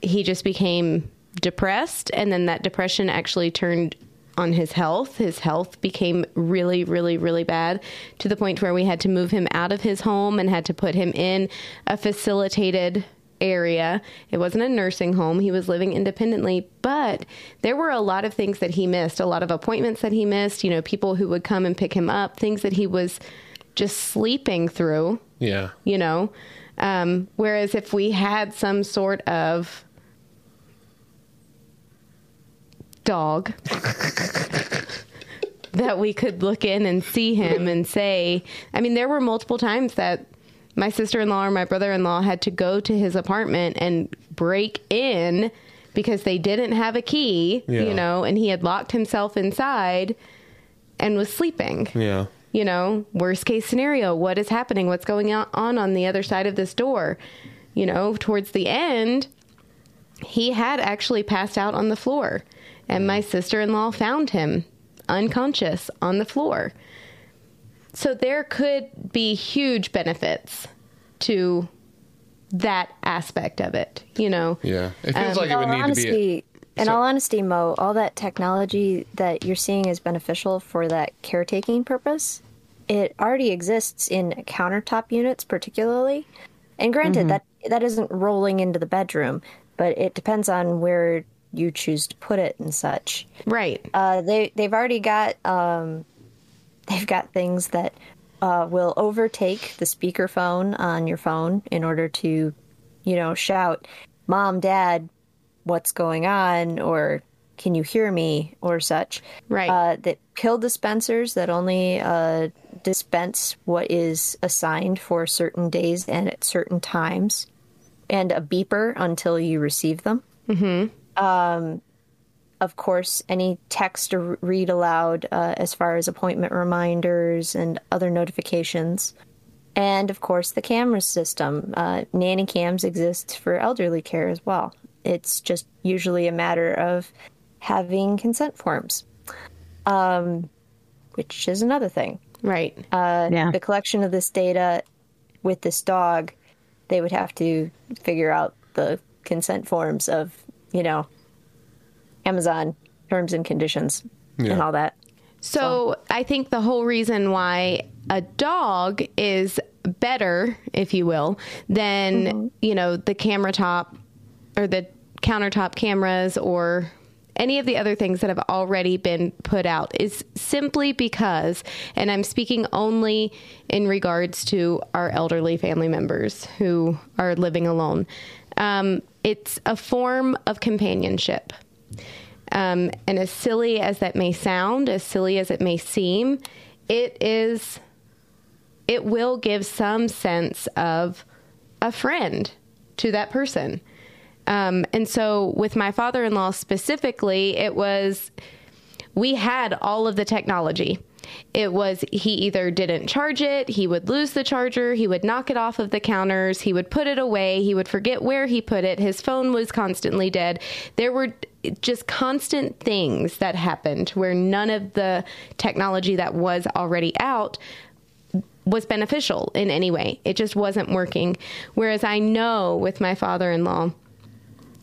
he just became depressed. And then that depression actually turned on his health. His health became really really really bad to the point where we had to move him out of his home and had to put him in a facilitated area. It wasn't a nursing home. He was living independently, but there were a lot of things that he missed, a lot of appointments that he missed, you know, people who would come and pick him up, things that he was just sleeping through, Yeah. you know. Um, whereas if we had some sort of dog that we could look in and see him and say, I mean, there were multiple times that my sister in law or my brother in law had to go to his apartment and break in because they didn't have a key, Yeah. you know, and he had locked himself inside and was sleeping. Yeah. You know, worst case scenario, what is happening? What's going on on the other side of this door? You know, towards the end, he had actually passed out on the floor, and mm. my sister in law found him unconscious on the floor. So there could be huge benefits to that aspect of it, you know. Yeah. It feels like it would all need honesty, to be. in So- all honesty, Mo, all that technology that you're seeing is beneficial for that caretaking purpose. It already exists in countertop units, particularly. And granted, Mm-hmm. that that isn't rolling into the bedroom, but it depends on where you choose to put it and such. Right. Uh, they they've already got um, they've got things that uh, will overtake the speakerphone on your phone in order to, you know, shout, "Mom, Dad, what's going on?" or "Can you hear me?" or such. Right. Uh, that pill dispensers that only uh, dispense what is assigned for certain days and at certain times, and a beeper until you receive them of course, any text to read aloud uh, as far as appointment reminders and other notifications. And of course, the camera system. Uh, nanny cams exist for elderly care as well. It's just usually a matter of having consent forms, um, which is another thing. Right. Uh, Yeah. The collection of this data with this dog, they would have to figure out the consent forms of, you know, Amazon terms and conditions and all that. So I think the whole reason why a dog is better, if you will, than you know the camera top or the countertop cameras or any of the other things that have already been put out is simply because, and I'm speaking only in regards to our elderly family members who are living alone. Um, it's a form of companionship. Um, and as silly as that may sound, as silly as it may seem, it is, it will give some sense of a friend to that person. Um, and so, with my father in law specifically, it was we had all of the technology. It was he either didn't charge it, he would lose the charger, he would knock it off of the counters, he would put it away, he would forget where he put it, his phone was constantly dead. There were just constant things that happened where none of the technology that was already out was beneficial in any way. It just wasn't working. Whereas I know with my father in law,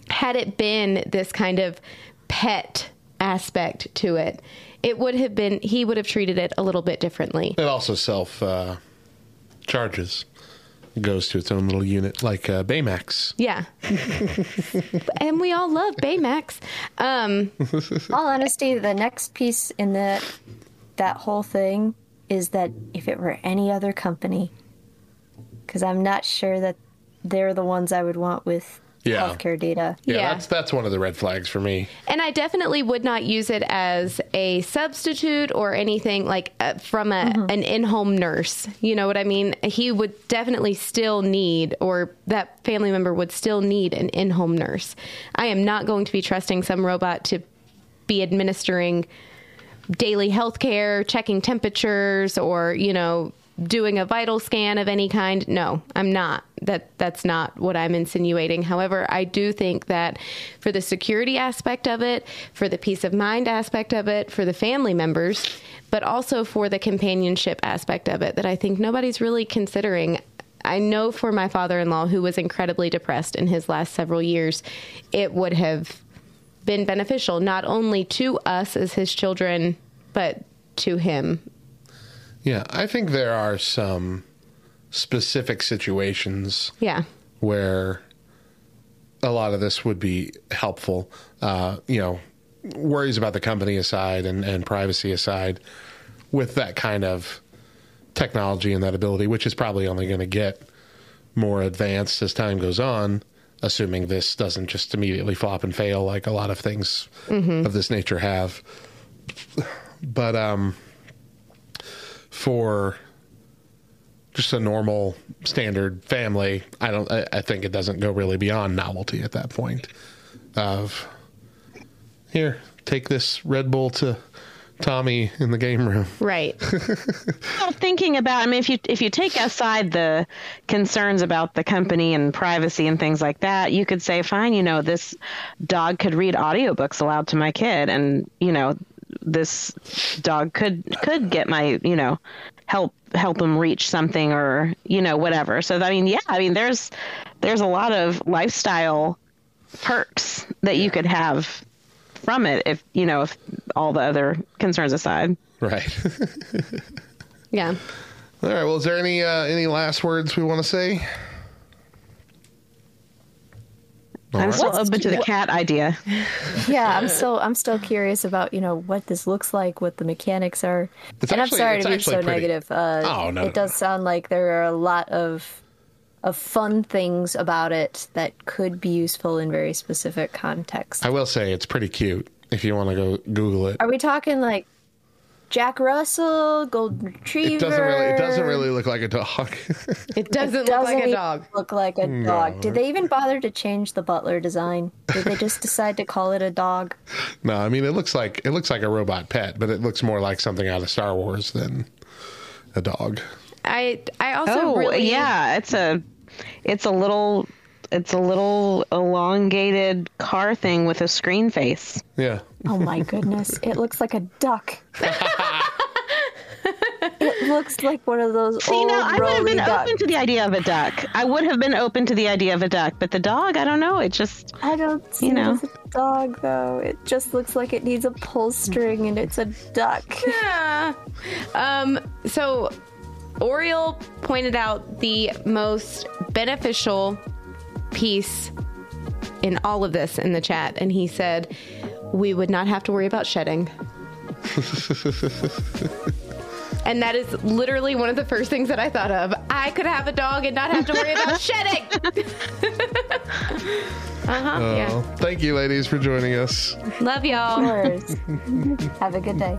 had it been this kind of pet aspect to it, it would have been, he would have treated it a little bit differently. It also self uh, charges. It goes to its own little unit, like uh, Baymax. Yeah. and we all love Baymax. Um, All honesty, the next piece in that that whole thing is that if it were any other company, because I'm not sure that they're the ones I would want with Yeah. healthcare data. Yeah, Yeah. that's that's one of the red flags for me. And I definitely would not use it as a substitute or anything like uh, from a, an in-home nurse. You know what I mean? He would definitely still need, or that family member would still need an in-home nurse. I am not going to be trusting some robot to be administering daily health care, checking temperatures, or you know doing a vital scan of any kind. No, I'm not. That that's not what I'm insinuating. However, I do think that for the security aspect of it, for the peace of mind aspect of it, for the family members, but also for the companionship aspect of it that I think nobody's really considering. I know for my father-in-law who was incredibly depressed in his last several years, it would have been beneficial not only to us as his children, but to him Yeah, I think there are some specific situations Yeah. where a lot of this would be helpful. Uh, you know, worries about the company aside and, and privacy aside, with that kind of technology and that ability, which is probably only going to get more advanced as time goes on, assuming this doesn't just immediately flop and fail like a lot of things Mhm. of this nature have. But um, for just a normal standard family, I don't. I, I think it doesn't go really beyond novelty at that point. Of here, take this Red Bull to Tommy in the game room. Right. Well, thinking about, I mean, if you if you take aside the concerns about the company and privacy and things like that, you could say, fine, you know, this dog could read audiobooks aloud to my kid, and you know, this dog could could get my, you know, help help him reach something or you know whatever. So I mean, yeah, I mean, there's there's a lot of lifestyle perks that you could have from it if you know if all the other concerns aside. Right. Yeah. All right. Well, is there any uh, any last words we want to say? All I'm right. still open to the cat idea. yeah, I'm still I'm still curious about you know what this looks like, what the mechanics are. It's and actually- I'm sorry to be so pretty- negative. Uh, Oh, no, no, it does sound like there are a lot of of fun things about it that could be useful in very specific contexts. I will say it's pretty cute. If you want to go Google it, Are we talking like Jack Russell, Golden Retriever? it doesn't really it doesn't really look like a dog. It doesn't, It look like a dog. Look like a No. dog. Did they even bother to change the butler design? Did they just decide to call it a dog? no, I mean it looks like it looks like a robot pet, but it looks more like something out of Star Wars than a dog. I I also oh really yeah, it's a it's a little it's a little elongated car thing with a screen face. Yeah. Oh my goodness. It looks like a duck. it looks like one of those See, old no, I would have been ducks. open to the idea of a duck. I would have been open to the idea of a duck, but the dog, I don't know. It just I don't see You know. it as a dog though. It just looks like it needs a pull string and it's a duck. Yeah. Um, so Oriole pointed out the most beneficial piece in all of this in the chat, and he said we would not have to worry about shedding. And that is literally one of the first things that I thought of. I could have a dog and not have to worry about shedding. uh huh. Uh, yeah. Thank you, ladies, for joining us. Love y'all. Have a good day.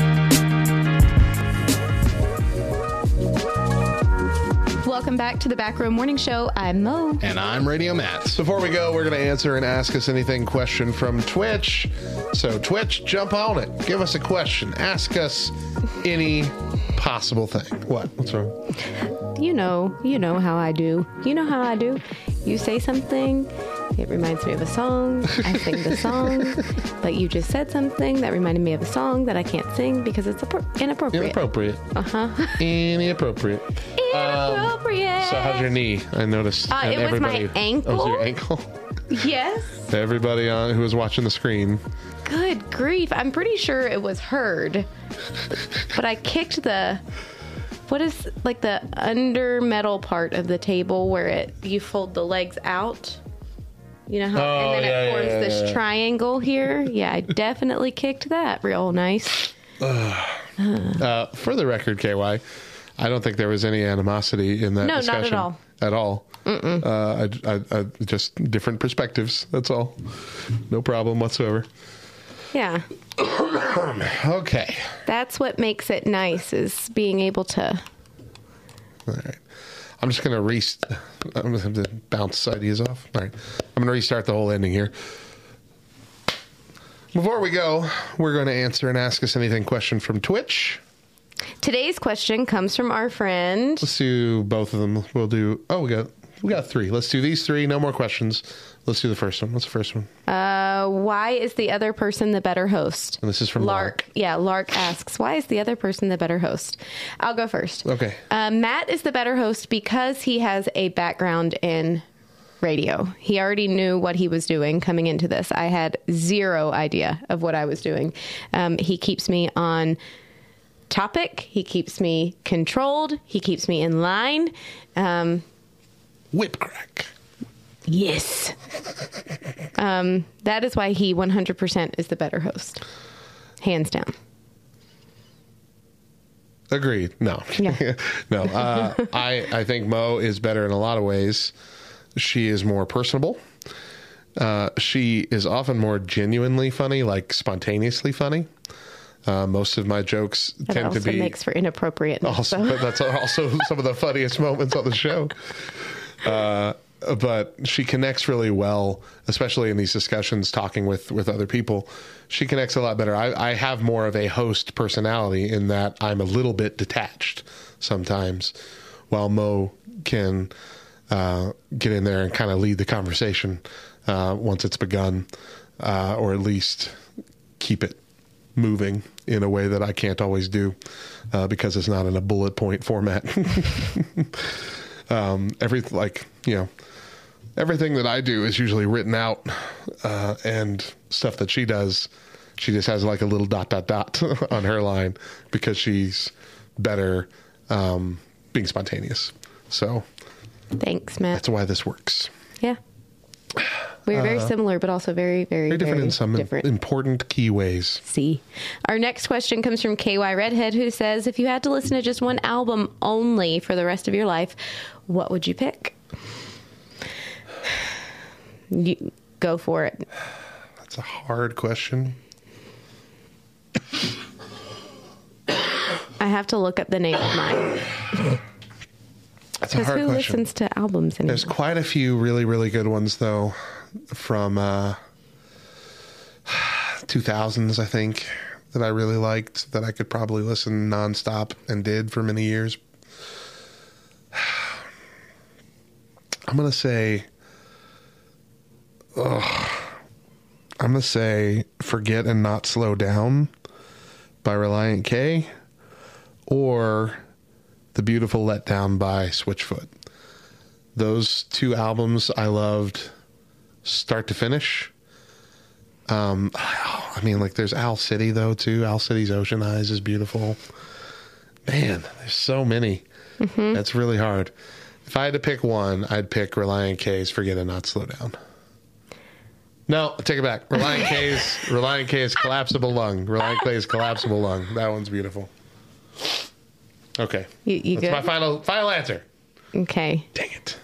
Welcome back to the Back Row Morning Show. I'm Mo. And I'm Radio Matt. Before we go, we're going to answer an Ask Us Anything question from Twitch. So, Twitch, jump on it. Give us a question. Ask us any possible thing. What? What's wrong? You know, you know how I do. You know how I do. You say something, it reminds me of a song. I sing the song, but you just said something that reminded me of a song that I can't sing because it's appro- inappropriate. Inappropriate. Uh huh. Inappropriate. Inappropriate. So, how's your knee? I noticed. Uh, it was my ankle. Oh, was your ankle? Yes. Everybody on who was watching the screen. Good grief. I'm pretty sure it was heard. But I kicked the what is like the under metal part of the table where it you fold the legs out. You know how Oh, and then yeah, it forms yeah, this yeah. triangle here? Yeah, I definitely kicked that real nice. Uh, for the record, KY, I don't think there was any animosity in that No, not at discussion. all. At all. Uh, I, I, I, just different perspectives. That's all. No problem whatsoever. Yeah. Okay. That's what makes it nice is being able to All right. I'm just going to re. I'm going to have to bounce ideas off. All right. I'm going to restart the whole ending here. Before we go, we're going to answer and ask us anything question from Twitch. Today's question comes from our friend Let's do both of them. We'll do. Oh, we got we got three. Let's do these three. No more questions. Let's do the first one. What's the first one? Uh, why is the other person the better host? And this is from Lark. Yeah, Lark asks, why is the other person the better host? I'll go first. Okay. Uh, Matt is the better host because he has a background in radio. He already knew what he was doing coming into this. I had zero idea of what I was doing. Um, he keeps me on topic, he keeps me controlled, he keeps me in line. Um, Whip crack. Yes. um, that is why he 100% is the better host. Hands down. Agreed. No. Yeah. no. Uh, I I think Mo is better in a lot of ways. She is more personable. Uh, she is often more genuinely funny, like spontaneously funny. Uh, most of my jokes That tend to be makes for inappropriateness. also, so. but that's also some of the funniest moments on the show. Uh, but she connects really well, especially in these discussions, talking with with other people. She connects a lot better. I, I have more of a host personality in that I'm a little bit detached sometimes, while Mo can uh, get in there and kind of lead the conversation uh, once it's begun, uh, or at least keep it moving in a way that I can't always do uh, because it's not in a bullet point format. um, every like you know everything that I do is usually written out, uh, and stuff that she does, she just has like a little dot dot dot on her line because she's better um, being spontaneous. So Thanks, Matt. that's why this works. Yeah. We're very Uh, similar, but also very, very, Very different in some different. important key ways. See. Our next question comes from KY Redhead, who says If you had to listen to just one album only for the rest of your life, what would you pick? You, go for it. That's a hard question. I have to look up the name of mine. That's a hard who question. listens to albums anymore? There's quite a few really, really good ones though, from uh, 2000s, I think, that I really liked that I could probably listen nonstop and did for many years. I'm gonna say. Ugh, I'm gonna say "Forget and Not Slow Down" by Relient K, or "The Beautiful Letdown" by Switchfoot. Those two albums I loved, start to finish. Um, I mean, like there's Owl City though too. Owl City's Ocean Eyes is beautiful. Man, there's so many. That's really hard. If I had to pick one, I'd pick Relient K's "Forget and Not Slow Down." No, take it back. Relient K's Relient K's collapsible lung. Relient K's collapsible lung. That one's beautiful. Okay, You, you that's good? my final final answer. okay. Dang it!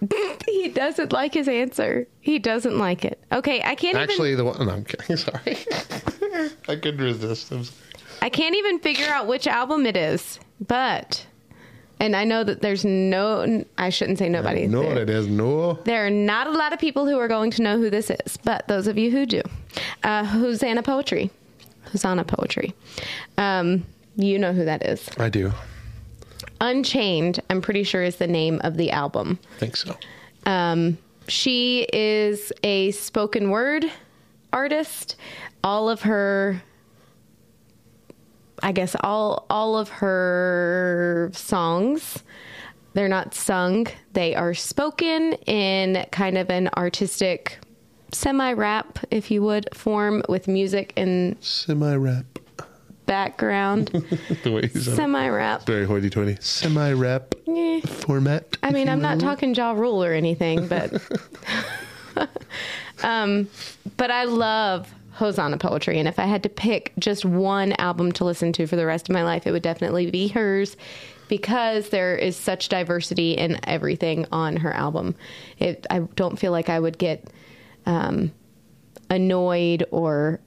He doesn't like his answer. He doesn't like it. Okay, I can't even. Actually, the one. No, I'm kidding. Sorry, I couldn't resist. I'm sorry. I can't even figure out which album it is. But, and I know that there's no. I shouldn't say nobody. know There- is. No. There are not a lot of people who are going to know who this is, but those of you who do, uh, Hosanna Poetry, Hosanna Poetry, um, you know who that is. I do. Unchained, I'm pretty sure is the name of the album. I think so. Um, she is a spoken word artist. All of her, I guess, all all of her songs, they're not sung. They are spoken in kind of an artistic, semi-rap, if you would, form with music and Semi rap. background. the way semi-rap. very hoity-toity. Semi rap format. I mean, I'm not talking Ja Rule or anything, but um, but I love Hosanna poetry, and if I had to pick just one album to listen to for the rest of my life, it would definitely be hers because there is such diversity in everything on her album. It, I don't feel like I would get um, annoyed or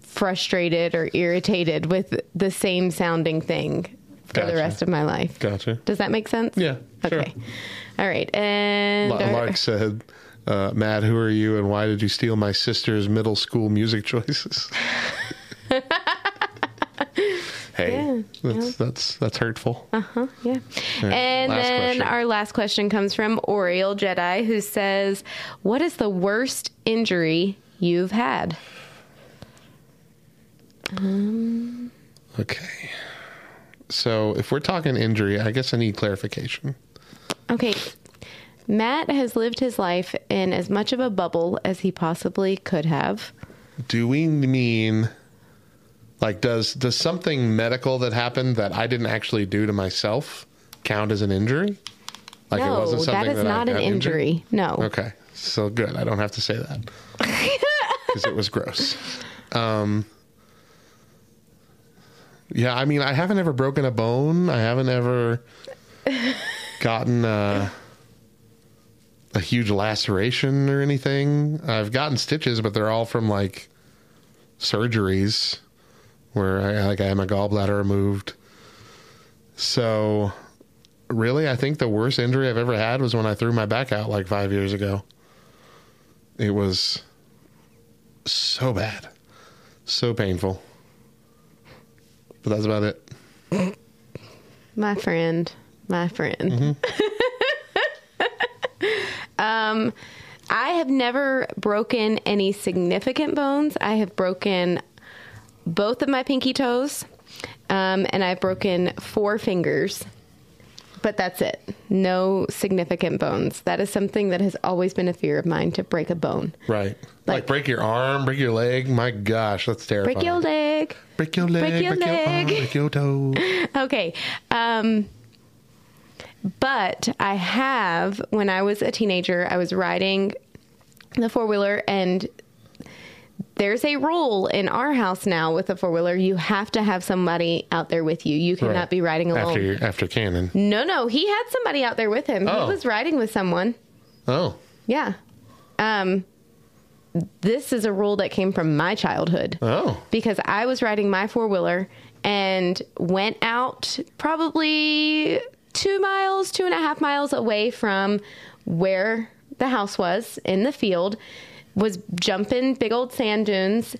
frustrated or irritated with the same sounding thing for Gotcha. the rest of my life. Gotcha. Does that make sense? Yeah, sure. Okay. All right. And our- said, uh, Matt, who are you and why did you steal my sister's middle school music choices? hey, that's, that's that's hurtful. Uh-huh, yeah. All right, and then question. our last question comes from Oriel Jedi, who says, "What is the worst injury you've had?" Um, Okay. So if we're talking injury, I guess I need clarification. okay. Matt has lived his life in as much of a bubble as he possibly could have. Do we mean like does does something medical that happened that I didn't actually do to myself count as an injury? Like no, it wasn't something that is I not an got injured? injury. No. Okay. So good. I don't have to say that. Because it was gross. Um, yeah, I mean, I haven't ever broken a bone. I haven't ever gotten uh, a huge laceration or anything. I've gotten stitches, but they're all from like surgeries where I like I had my gallbladder removed. So, really, I think the worst injury I've ever had was when I threw my back out like five years ago. It was so bad, so painful. But that's about it. My friend, my friend. Mm-hmm. Um, I have never broken any significant bones. I have broken both of my pinky toes, um, and I've broken four fingers. But that's it. No significant bones. That is something that has always been a fear of mine to break a bone. Right. Like, break your arm, break your leg. My gosh, that's terrifying. Break your leg. Break your leg, Break your break your arm, leg. break your toe. okay. Um, but I have, when I was a teenager, I was riding the four wheeler, and there's a rule in our house now with the four wheeler. You have to have somebody out there with you. You cannot Right. be riding alone. After after Cannon. no, no, he had somebody out there with him. Oh. He was riding with someone. Oh. Yeah. Um, this is a rule that came from my childhood Oh. because I was riding my four wheeler and went out probably two miles, two and a half miles away from where the house was in the field, was jumping big old sand dunes.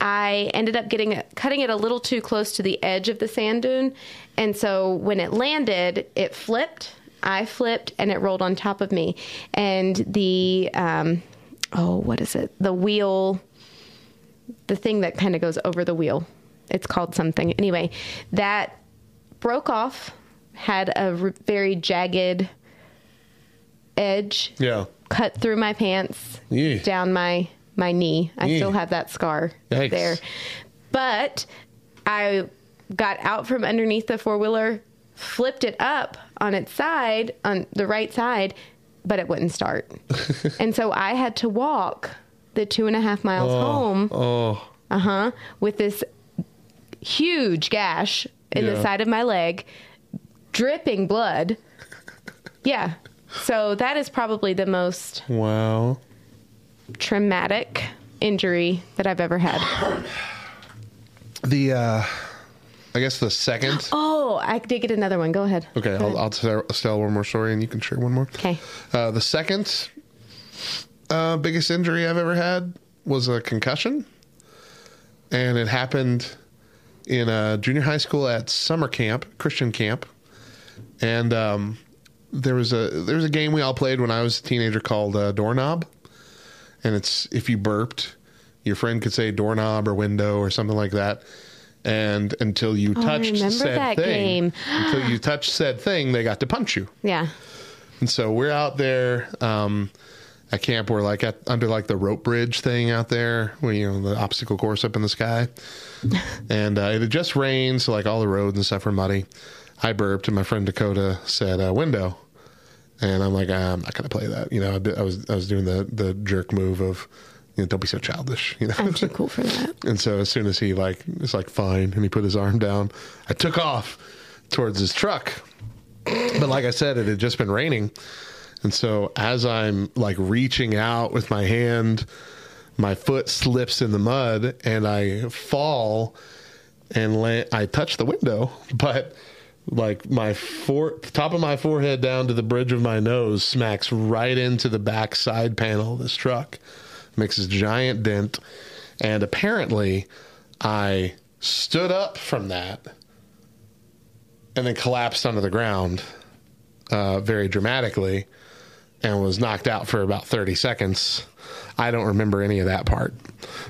I ended up getting cutting it a little too close to the edge of the sand dune, and so when it landed, it flipped I flipped and it rolled on top of me. And the, um, oh, what is it? The wheel, the thing that kind of goes over the wheel. It's called something. Anyway, that broke off, had a r- very jagged edge Yeah. cut through my pants Yeah. down my my knee. I Yeah. still have that scar Yikes. there. But I got out from underneath the four wheeler, flipped it up on its side, on the right side, but it wouldn't start. and so I had to walk the two and a half miles home. Oh. Uh huh. With this huge gash in Yeah. the side of my leg, dripping blood. Yeah. So that is probably the most Wow. traumatic injury that I've ever had. The uh I guess the second. Oh, I did get another one. Go ahead. Okay, Go I'll, ahead. I'll tell, one more story and you can share one more. Okay. Uh, the second uh, biggest injury I've ever had was a concussion. And it happened in a junior high school at summer camp, Christian camp. And um, there was a there was a game we all played when I was a teenager called uh, Doorknob. And it's if you burped, your friend could say doorknob or window or something like that. And until you Oh, touched said thing, game. until you touched said thing, they got to punch you. Yeah. And so we're out there um, at camp. We're like at under like the rope bridge thing out there, where you know the obstacle course up in the sky. and uh, it had just rained, so like all the roads and stuff were muddy. I burped, and my friend Dakota said uh, window, and I'm like, "Ah, I'm not gonna play that. You know, I, did- I was I was doing the the jerk move of. You know, don't be so childish. You know, I'm too cool for that. and so as soon as he like it's like fine, and he put his arm down, I took off towards his truck. But like I said, it had just been raining, and so as I'm like reaching out with my hand, my foot slips in the mud, and I fall, and la- I touch the window, but like my fore- top of my forehead down to the bridge of my nose smacks right into the back side panel of this truck makes this giant dent. And apparently i stood up from that and then collapsed onto the ground uh, very dramatically and was knocked out for about 30 seconds. I don't remember any of that part.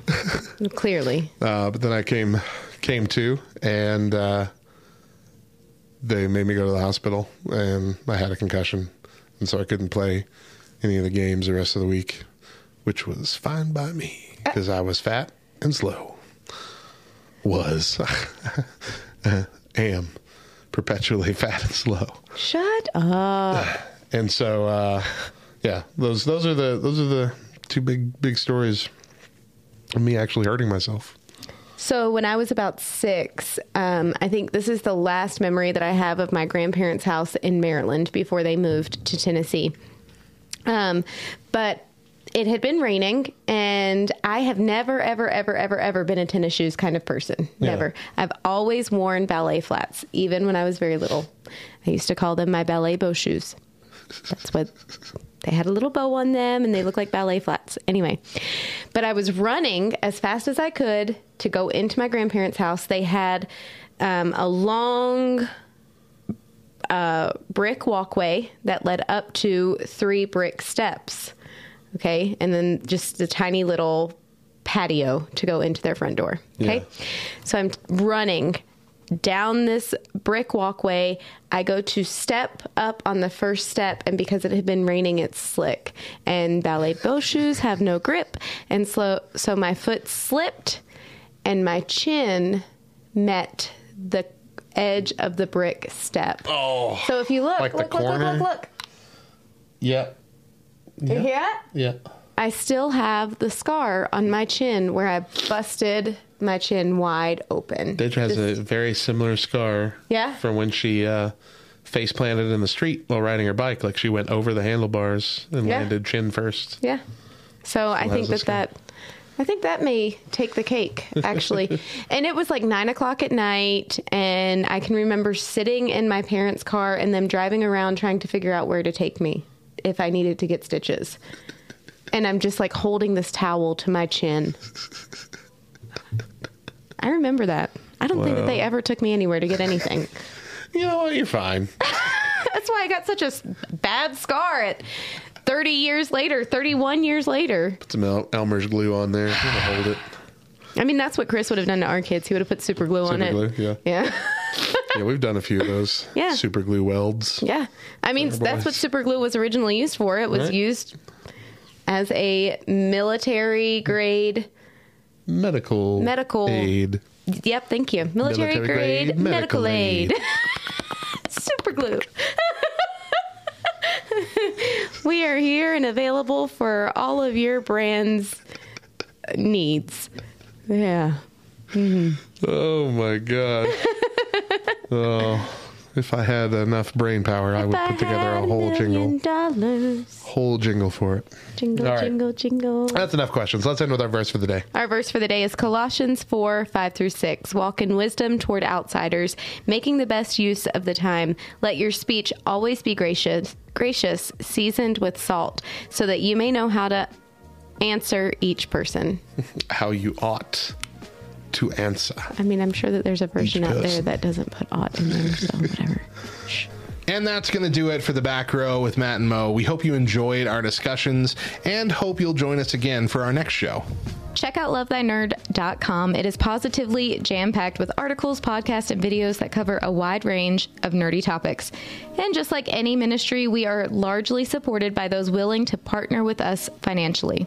Clearly. uh, but then I came came to, and uh, they made me go to the hospital, and I had a concussion, and so I couldn't play any of the games the rest of the week, which was fine by me because I was fat and slow. Was am perpetually fat and slow, Shut up. and so uh, yeah, those those are the those are the two big big stories of me actually hurting myself. So when I was about six, um, I think this is the last memory that I have of my grandparents' house in Maryland before they moved to Tennessee. Um, but it had been raining, and I have never, ever, ever, ever, ever been a tennis shoes kind of person. Yeah. Never. I've always worn ballet flats, even when I was very little. I used to call them my ballet bow shoes. That's what they had a little bow on them and they looked like ballet flats. Anyway, but I was running as fast as I could to go into my grandparents' house. They had um, a long uh, brick walkway that led up to three brick steps. Okay. And then just a tiny little patio to go into their front door. Okay. So I'm running down this brick walkway. I go to step up on the first step, and because it had been raining, it's slick. And ballet bow shoes have no grip, and so so my foot slipped, and my chin met the edge of the brick step. Oh, so if you look, like the look, look, look, corner? look, look, Yeah. You hear that? Yeah. I still have the scar on my chin where I busted my chin wide open. Deidre has This- a very similar scar. Yeah? From when she uh, face planted in the street while riding her bike. Like she went over the handlebars and Yeah. landed chin first. Yeah. So I think that that I think that may take the cake actually. and it was like nine o'clock at night, and I can remember sitting in my parents' car and them driving around trying to figure out where to take me if I needed to get stitches. And I'm just like holding this towel to my chin. I remember that. I don't think that Wow. they ever took me anywhere to get anything. You know what? You're fine. That's why I got such a s- bad scar at 30 years later, 31 years later. Put some El- Elmer's glue on there. Gonna hold it. I mean, that's what Chris would have done to our kids. He would have put super glue on Super it. glue, yeah. Yeah. Yeah, we've done a few of those. Yeah. Super glue welds. Yeah. I mean, that's what super glue was originally used for. It was Right. used as a military grade. Medical. Medical. aid. Yep, thank you. Military, Military grade, grade medical, medical aid. aid. super glue. we are here and available for all of your brand's needs. Yeah. Mm-hmm. Oh my god. oh, if I had enough brain power, I would If I put together a whole million jingle, Dollars. whole jingle for it. Jingle, All right. jingle, jingle. That's enough questions. Let's end with our verse for the day. Our verse for the day is Colossians 4 5 through 6. Walk in wisdom toward outsiders, making the best use of the time. Let your speech always be gracious, gracious, seasoned with salt, so that you may know how to answer each person. How you ought to answer. I mean, I'm sure that there's a version out there that doesn't put ought in there, so whatever. And that's going to do it for the back row with Matt and Mo. We hope you enjoyed our discussions and hope you'll join us again for our next show. Check out lovethynerd.com. It is positively jam packed with articles, podcasts, and videos that cover a wide range of nerdy topics. And just like any ministry, we are largely supported by those willing to partner with us financially.